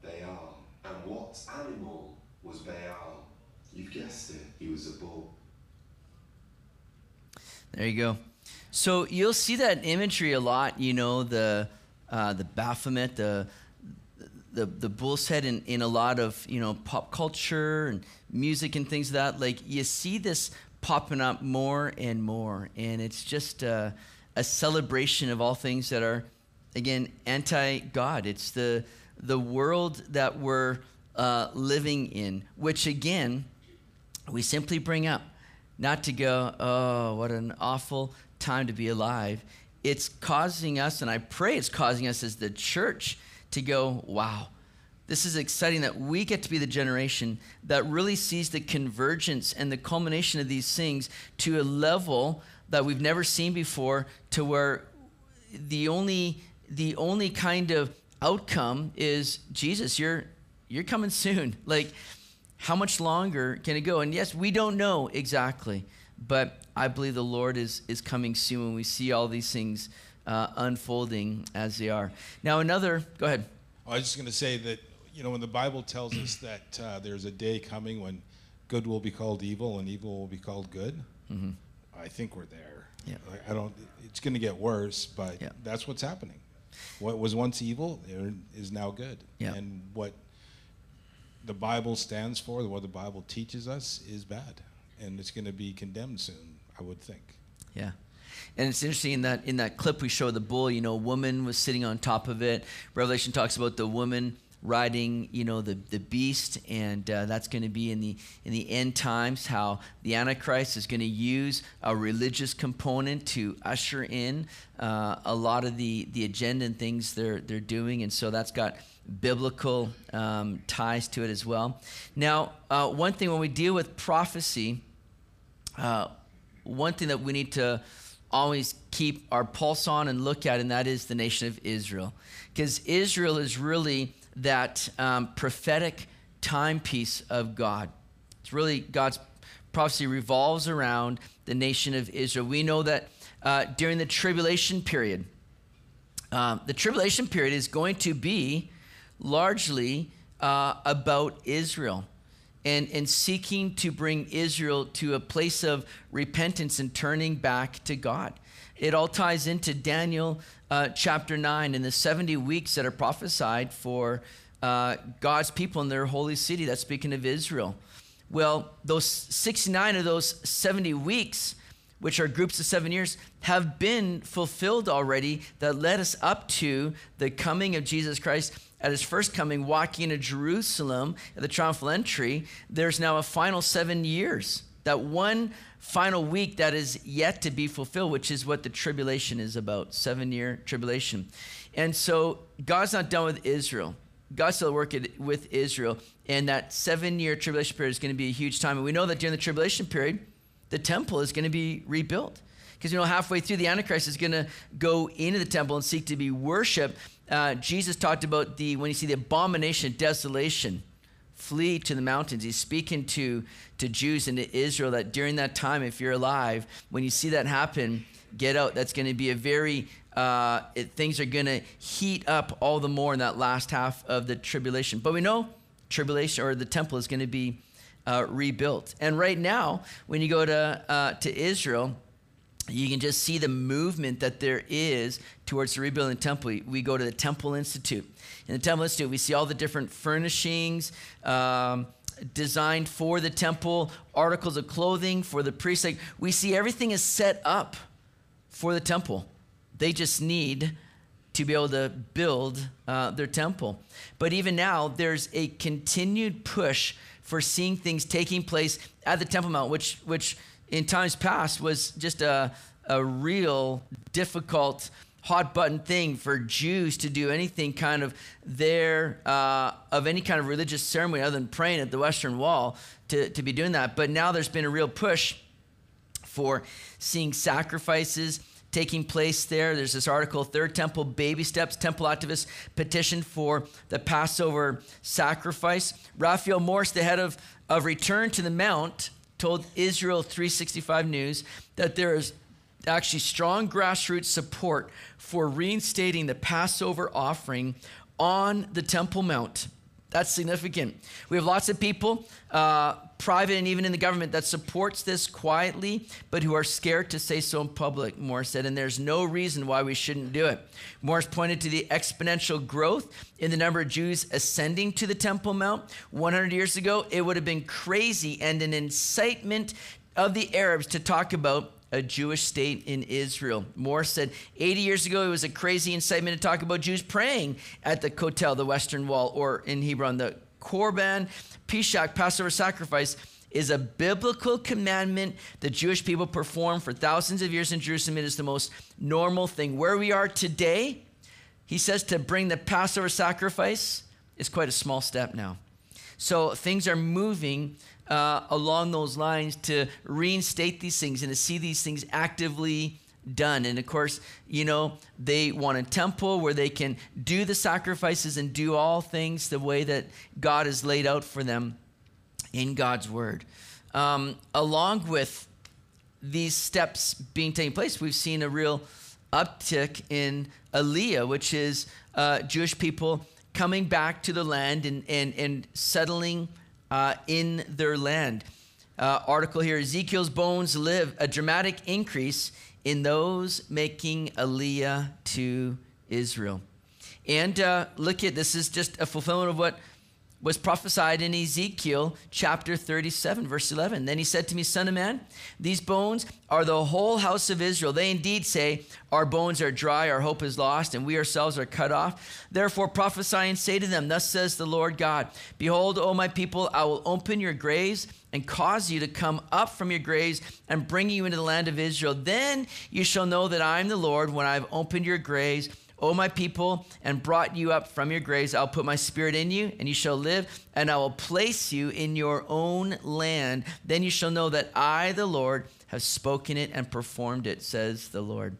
Speaker 21: Baal. And what animal was Baal? You've guessed it. He was a bull.
Speaker 1: There you go. So you'll see that imagery a lot. You know the uh, the Baphomet, the the the bull's head in, in a lot of you know pop culture and music and things like that. Like you see this popping up more and more, and it's just a, a celebration of all things that are again anti God. It's the the world that we're uh, living in, which again we simply bring up, not to go, oh, what an awful time to be alive. It's causing us, and I pray it's causing us as the church to go, wow, this is exciting that we get to be the generation that really sees the convergence and the culmination of these things to a level that we've never seen before, to where the only the only kind of outcome is Jesus, you're you're coming soon. Like, how much longer can it go? And yes, we don't know exactly, but I believe the Lord is is coming soon when we see all these things uh, unfolding as they are. Now, another. Go ahead.
Speaker 3: I was just going to say that you know when the Bible tells us that uh, there's a day coming when good will be called evil and evil will be called good.
Speaker 1: Mm-hmm.
Speaker 3: I think we're there.
Speaker 1: Yeah.
Speaker 3: I, I don't. It's going to get worse, but
Speaker 1: Yeah.
Speaker 3: that's what's happening. What was once evil is now good.
Speaker 1: Yeah.
Speaker 3: And what the Bible stands for, what the Bible teaches us, is bad, and it's going to be condemned soon. I would think.
Speaker 1: Yeah. And it's interesting in that in that clip we show the bull, you know, a woman was sitting on top of it. Revelation talks about the woman riding, you know, the, the beast, and uh, that's going to be in the in the end times. How the Antichrist is going to use a religious component to usher in uh, a lot of the the agenda and things they're they're doing, and so that's got biblical um, ties to it as well. Now, uh, one thing when we deal with prophecy. Uh, one thing that we need to always keep our pulse on and look at, and that is the nation of Israel. Because Israel is really that um, prophetic timepiece of God. It's really God's prophecy revolves around the nation of Israel. We know that uh, during the tribulation period, um, the tribulation period is going to be largely uh, about Israel and, and seeking to bring Israel to a place of repentance and turning back to God. It all ties into Daniel uh, chapter 9 and the 70 weeks that are prophesied for uh, God's people in their holy city. That's speaking of Israel. Well, those 69 of those 70 weeks, which are groups of seven years, have been fulfilled already that led us up to the coming of Jesus Christ at his first coming, walking into Jerusalem at the triumphal entry. There's now a final seven years. That one final week that is yet to be fulfilled, which is what the tribulation is about seven year tribulation. And so God's not done with Israel. God's still working with Israel. And that seven year tribulation period is going to be a huge time. And we know that during the tribulation period, the temple is going to be rebuilt. Because, you know, halfway through, the Antichrist is going to go into the temple and seek to be worshiped. Uh, Jesus talked about the, when you see the abomination, of desolation, flee to the mountains. He's speaking to, to Jews and to Israel that during that time, if you're alive, when you see that happen, get out. That's going to be a very, uh, it, things are going to heat up all the more in that last half of the tribulation. But we know tribulation or the temple is going to be uh, rebuilt. And right now, when you go to, uh, to Israel, you can just see the movement that there is towards the rebuilding temple. We, we go to the Temple Institute. In the Temple Institute, we see all the different furnishings um, designed for the temple, articles of clothing for the priests. Like we see everything is set up for the temple. They just need to be able to build uh, their temple. But even now, there's a continued push for seeing things taking place at the Temple Mount, which, which in times past was just a, a real difficult, hot button thing for Jews to do anything kind of there, uh, of any kind of religious ceremony other than praying at the Western Wall to, to be doing that. But now there's been a real push for seeing sacrifices taking place there. There's this article, Third Temple Baby Steps, Temple activists petition for the Passover sacrifice. Raphael Morris, the head of, of Return to the Mount, told Israel 365 News that there is actually strong grassroots support for reinstating the Passover offering on the Temple Mount. That's significant. We have lots of people, uh, private and even in the government, that supports this quietly, but who are scared to say so in public, Morris said, and there's no reason why we shouldn't do it. Morris pointed to the exponential growth in the number of Jews ascending to the Temple Mount. 100 years ago, it would have been crazy and an incitement of the Arabs to talk about a Jewish state in Israel. Morris said 80 years ago it was a crazy incitement to talk about Jews praying at the Kotel, the Western Wall, or in Hebron, the Korban, Pesach, Passover sacrifice is a biblical commandment the Jewish people perform for thousands of years in Jerusalem. It is the most normal thing. Where we are today, he says to bring the Passover sacrifice is quite a small step now. So things are moving uh, along those lines to reinstate these things and to see these things actively done. And of course, you know, they want a temple where they can do the sacrifices and do all things the way that God has laid out for them in God's word. Um, along with these steps being taking place, we've seen a real uptick in Aliyah, which is uh, Jewish people coming back to the land and, and, and settling uh, in their land. Uh, article here Ezekiel's bones live, a dramatic increase in those making Aliyah to Israel. And uh, look at this is just a fulfillment of what was prophesied in Ezekiel chapter 37, verse 11. Then he said to me, Son of man, these bones are the whole house of Israel. They indeed say, Our bones are dry, our hope is lost, and we ourselves are cut off. Therefore prophesy and say to them, Thus says the Lord God Behold, O my people, I will open your graves and cause you to come up from your graves and bring you into the land of Israel. Then you shall know that I am the Lord when I have opened your graves O my people, and brought you up from your graves. I'll put my spirit in you, and you shall live, and I will place you in your own land. Then you shall know that I, the Lord, have spoken it and performed it, says the Lord.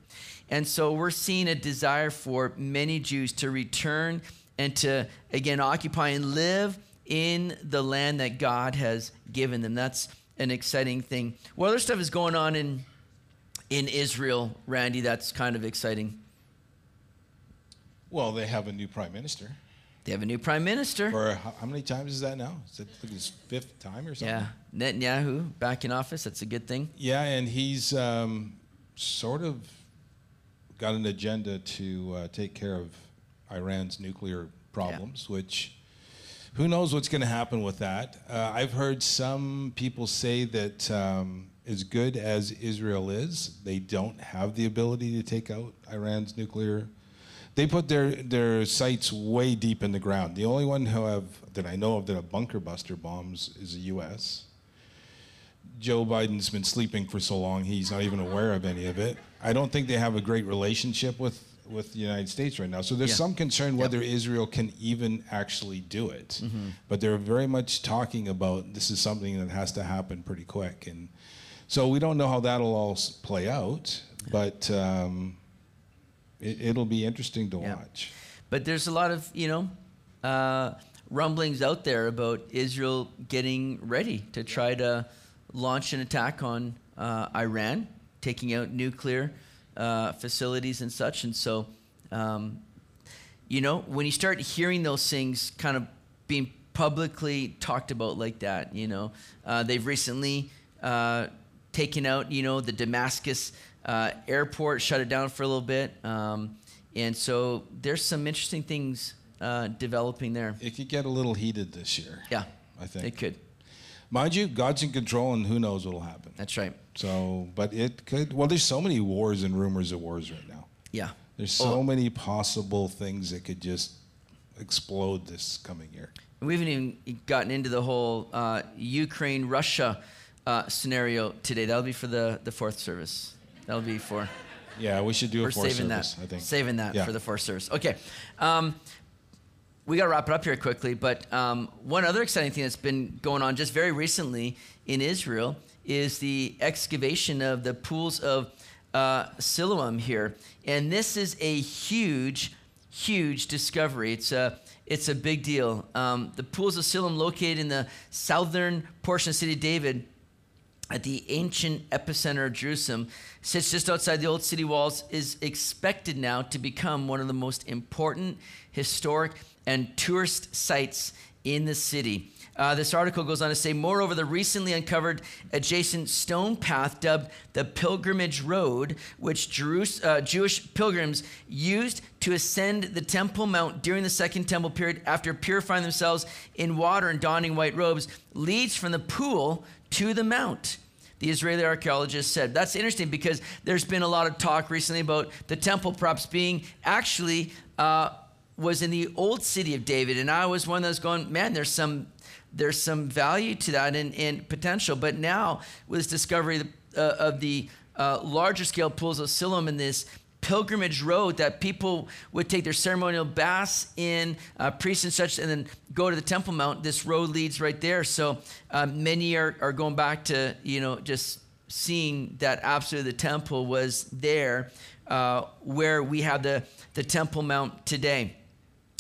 Speaker 1: And so we're seeing a desire for many Jews to return and to, again, occupy and live in the land that God has given them. That's an exciting thing. What other stuff is going on in, in Israel, Randy, that's kind of exciting?
Speaker 3: Well, they have a new prime minister.
Speaker 1: They have a new prime minister.
Speaker 3: For how, how many times is that now? Is it like his fifth time or something?
Speaker 1: Yeah, Netanyahu back in office. That's a good thing.
Speaker 3: Yeah, and he's um, sort of got an agenda to uh, take care of Iran's nuclear problems, yeah. which who knows what's going to happen with that. Uh, I've heard some people say that um, as good as Israel is, they don't have the ability to take out Iran's nuclear they put their their sights way deep in the ground. The only one who have that I know of that have bunker buster bombs is the U.S. Joe Biden's been sleeping for so long he's not even aware of any of it. I don't think they have a great relationship with with the United States right now. So there's yeah. some concern whether yep. Israel can even actually do it. Mm-hmm. But they're very much talking about this is something that has to happen pretty quick, and so we don't know how that'll all play out. But um, it, will be interesting to yeah. watch.
Speaker 1: But there's a lot of you know uh, rumblings out there about Israel getting ready to try to launch an attack on uh, Iran, taking out nuclear uh, facilities and such. And so, um, you know, when you start hearing those things kind of being publicly talked about like that, you know, uh, they've recently uh, taken out, you know, the Damascus uh, airport, shut it down for a little bit. Um, and so there's some interesting things uh, developing there.
Speaker 3: It could get a little heated this year.
Speaker 1: Yeah,
Speaker 3: I think
Speaker 1: it could.
Speaker 3: Mind you, God's in control, and who knows what'll happen.
Speaker 1: That's right.
Speaker 3: So, but it could. Well, there's so many wars and rumors of wars right now.
Speaker 1: Yeah.
Speaker 3: There's so
Speaker 1: Oh.
Speaker 3: many possible things that could just explode this coming year.
Speaker 1: We haven't even gotten into the whole uh, Ukraine Russia uh, scenario today. That'll be for the, the fourth service. That'll be for.
Speaker 3: Yeah, we should do a
Speaker 1: We're saving
Speaker 3: service,
Speaker 1: that.
Speaker 3: I think.
Speaker 1: Saving that
Speaker 3: Yeah.
Speaker 1: for the fourth service. Okay. Um, we got to wrap it up here quickly, but um, one other exciting thing that's been going on just very recently in Israel is the excavation of the pools of uh, Siloam here, and this is a huge, huge discovery. It's a it's a big deal. Um, the pools of Siloam, located in the southern portion of city David, at the ancient epicenter of Jerusalem, sits just outside the old city walls, is expected now to become one of the most important historic and tourist sites in the city. Uh, this article goes on to say, moreover, the recently uncovered adjacent stone path dubbed the Pilgrimage Road, which Jerus- uh, Jewish pilgrims used to ascend the Temple Mount during the Second Temple period after purifying themselves in water and donning white robes, leads from the pool to the mount the Israeli archaeologist said. That's interesting because there's been a lot of talk recently about the temple perhaps being actually uh, was in the old city of David, and I was one that was going, man, there's some there's some value to that and, and potential. But now with this discovery of the, uh, of the uh, larger scale pools of Siloam in this pilgrimage road that people would take their ceremonial baths in, uh, priests and such, and then go to the Temple Mount. This road leads right there. So uh, many are, are going back to, you know, just seeing that absolutely the temple was there uh, where we have the, the Temple Mount today.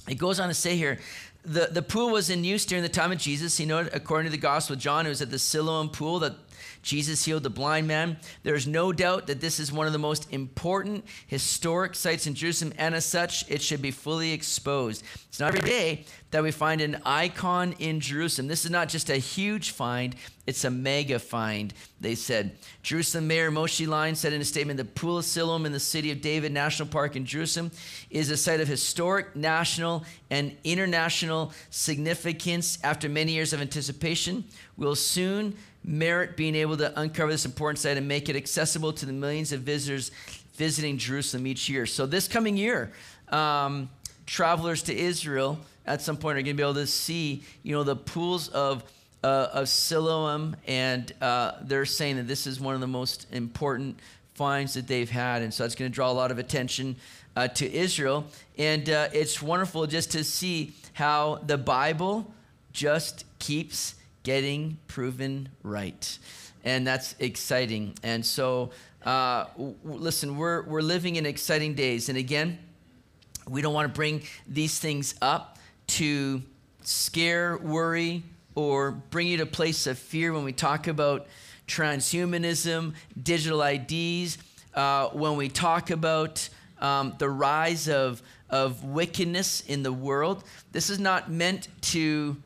Speaker 1: It goes on to say here, the, the pool was in use during the time of Jesus. You know, according to the Gospel of John, it was at the Siloam pool that Jesus healed the blind man. There's no doubt that this is one of the most important historic sites in Jerusalem, and as such, it should be fully exposed. It's not every day that we find an icon in Jerusalem. This is not just a huge find, it's a mega find, they said. Jerusalem Mayor Moshe Lion said in a statement the Pool of Siloam in the city of David National Park in Jerusalem is a site of historic, national, and international significance. After many years of anticipation, will soon merit being able to uncover this important site and make it accessible to the millions of visitors visiting Jerusalem each year. So, this coming year, um, travelers to Israel at some point are going to be able to see, you know, the pools of uh, of Siloam, and uh, they're saying that this is one of the most important finds that they've had, and so it's going to draw a lot of attention uh, to Israel. And uh, it's wonderful just to see how the Bible just keeps getting proven right, and that's exciting. And so, uh, w- listen, we're we're living in exciting days, and again, we don't want to bring these things up to scare, worry, or bring you to a place of fear when we talk about transhumanism, digital IDs, uh, when we talk about um, the rise of, of wickedness in the world. This is not meant to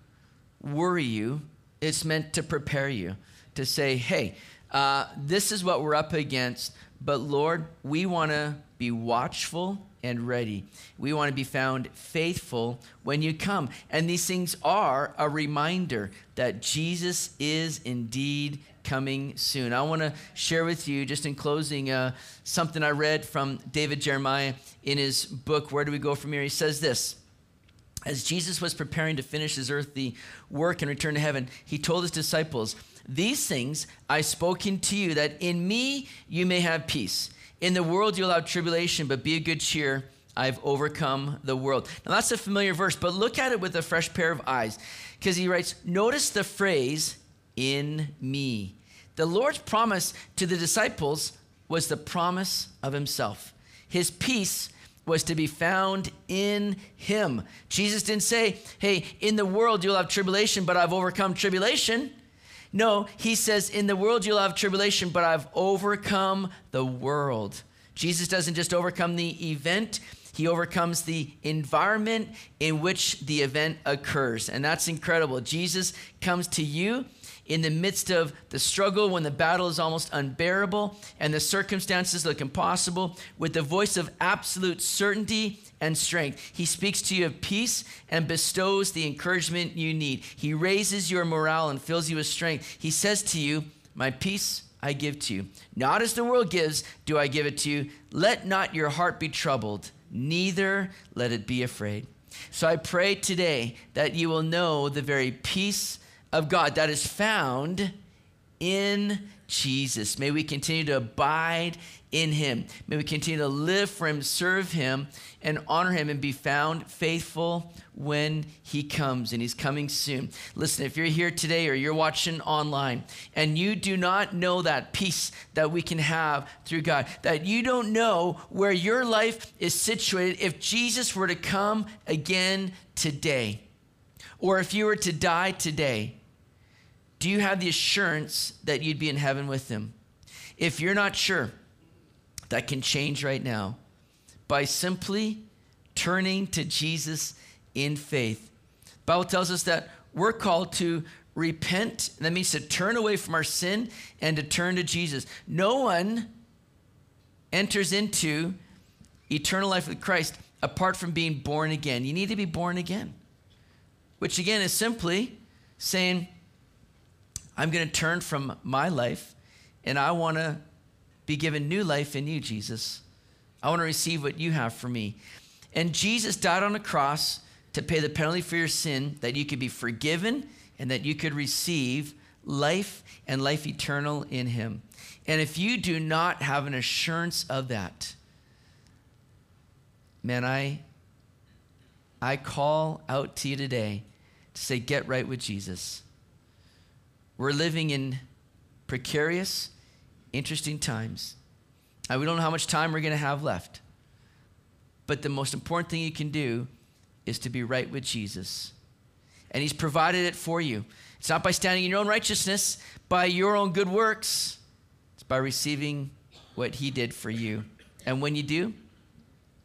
Speaker 1: worry you, it's meant to prepare you, to say, hey, uh, this is what we're up against, but Lord, we want to be watchful and ready. We want to be found faithful when you come. And these things are a reminder that Jesus is indeed coming soon. I want to share with you, just in closing, uh, something I read from David Jeremiah in his book, Where Do We Go From Here? He says this. As Jesus was preparing to finish his earthly work and return to heaven, he told his disciples, These things I spoken to you, that in me you may have peace. In the world you'll have tribulation, but be of good cheer. I've overcome the world. Now that's a familiar verse, but look at it with a fresh pair of eyes. Because he writes, Notice the phrase, in me. The Lord's promise to the disciples was the promise of himself. His peace was to be found in him. Jesus didn't say, Hey, in the world you'll have tribulation, but I've overcome tribulation. No, he says, In the world you'll have tribulation, but I've overcome the world. Jesus doesn't just overcome the event, he overcomes the environment in which the event occurs. And that's incredible. Jesus comes to you in the midst of the struggle, when the battle is almost unbearable and the circumstances look impossible, with the voice of absolute certainty and strength. He speaks to you of peace and bestows the encouragement you need. He raises your morale and fills you with strength. He says to you, My peace I give to you. Not as the world gives, do I give it to you. Let not your heart be troubled, neither let it be afraid. So I pray today that you will know the very peace of God that is found in Jesus. May we continue to abide in him. May we continue to live for him, serve him, and honor him and be found faithful when he comes, and he's coming soon. Listen, if you're here today or you're watching online and you do not know that peace that we can have through God, that you don't know where your life is situated if Jesus were to come again today, or if you were to die today, do you have the assurance that you'd be in heaven with him? If you're not sure, that can change right now by simply turning to Jesus in faith. The Bible tells us that we're called to repent. That means to turn away from our sin and to turn to Jesus. No one enters into eternal life with Christ apart from being born again. You need to be born again, which again is simply saying, I'm going to turn from my life and I want to be given new life in you, Jesus. I want to receive what you have for me. And Jesus died on the cross to pay the penalty for your sin, that you could be forgiven and that you could receive life and life eternal in him. And if you do not have an assurance of that, man, I, I call out to you today to say, get right with Jesus. We're living in precarious, interesting times. Uh, we don't know how much time we're going to have left. But the most important thing you can do is to be right with Jesus. And He's provided it for you. It's not by standing in your own righteousness, by your own good works. It's by receiving what He did for you. And when you do,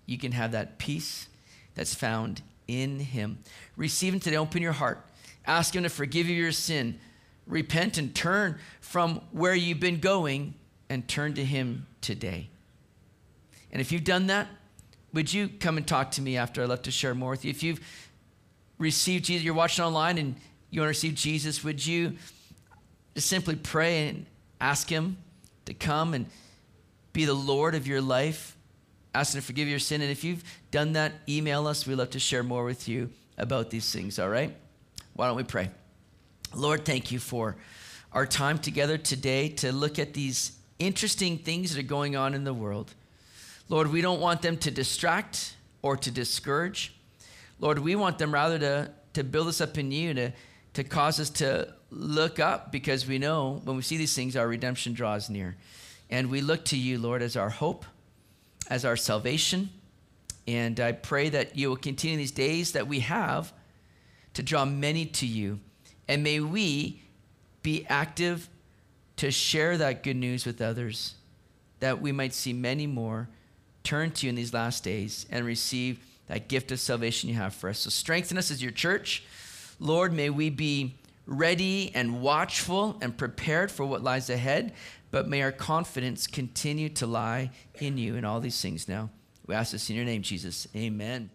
Speaker 1: you can have that peace that's found in Him. Receive Him today. Open your heart. Ask Him to forgive you your sin repent and turn from where you've been going and turn to Him today. And if you've done that, would you come and talk to me after I left to share more with you? If you've received Jesus, you're watching online and you want to receive Jesus, would you just simply pray and ask Him to come and be the Lord of your life? Ask Him to forgive your sin. And if you've done that, email us. We'd love to share more with you about these things, all right? Why don't we pray? Lord, thank you for our time together today to look at these interesting things that are going on in the world. Lord, we don't want them to distract or to discourage. Lord, we want them rather to, to build us up in you, to, to cause us to look up because we know when we see these things, our redemption draws near. And we look to you, Lord, as our hope, as our salvation. And I pray that you will continue these days that we have to draw many to you and may we be active to share that good news with others, that we might see many more turn to you in these last days and receive that gift of salvation you have for us. So strengthen us as your church. Lord, may we be ready and watchful and prepared for what lies ahead, but may our confidence continue to lie in you in all these things now. We ask this in your name, Jesus. Amen.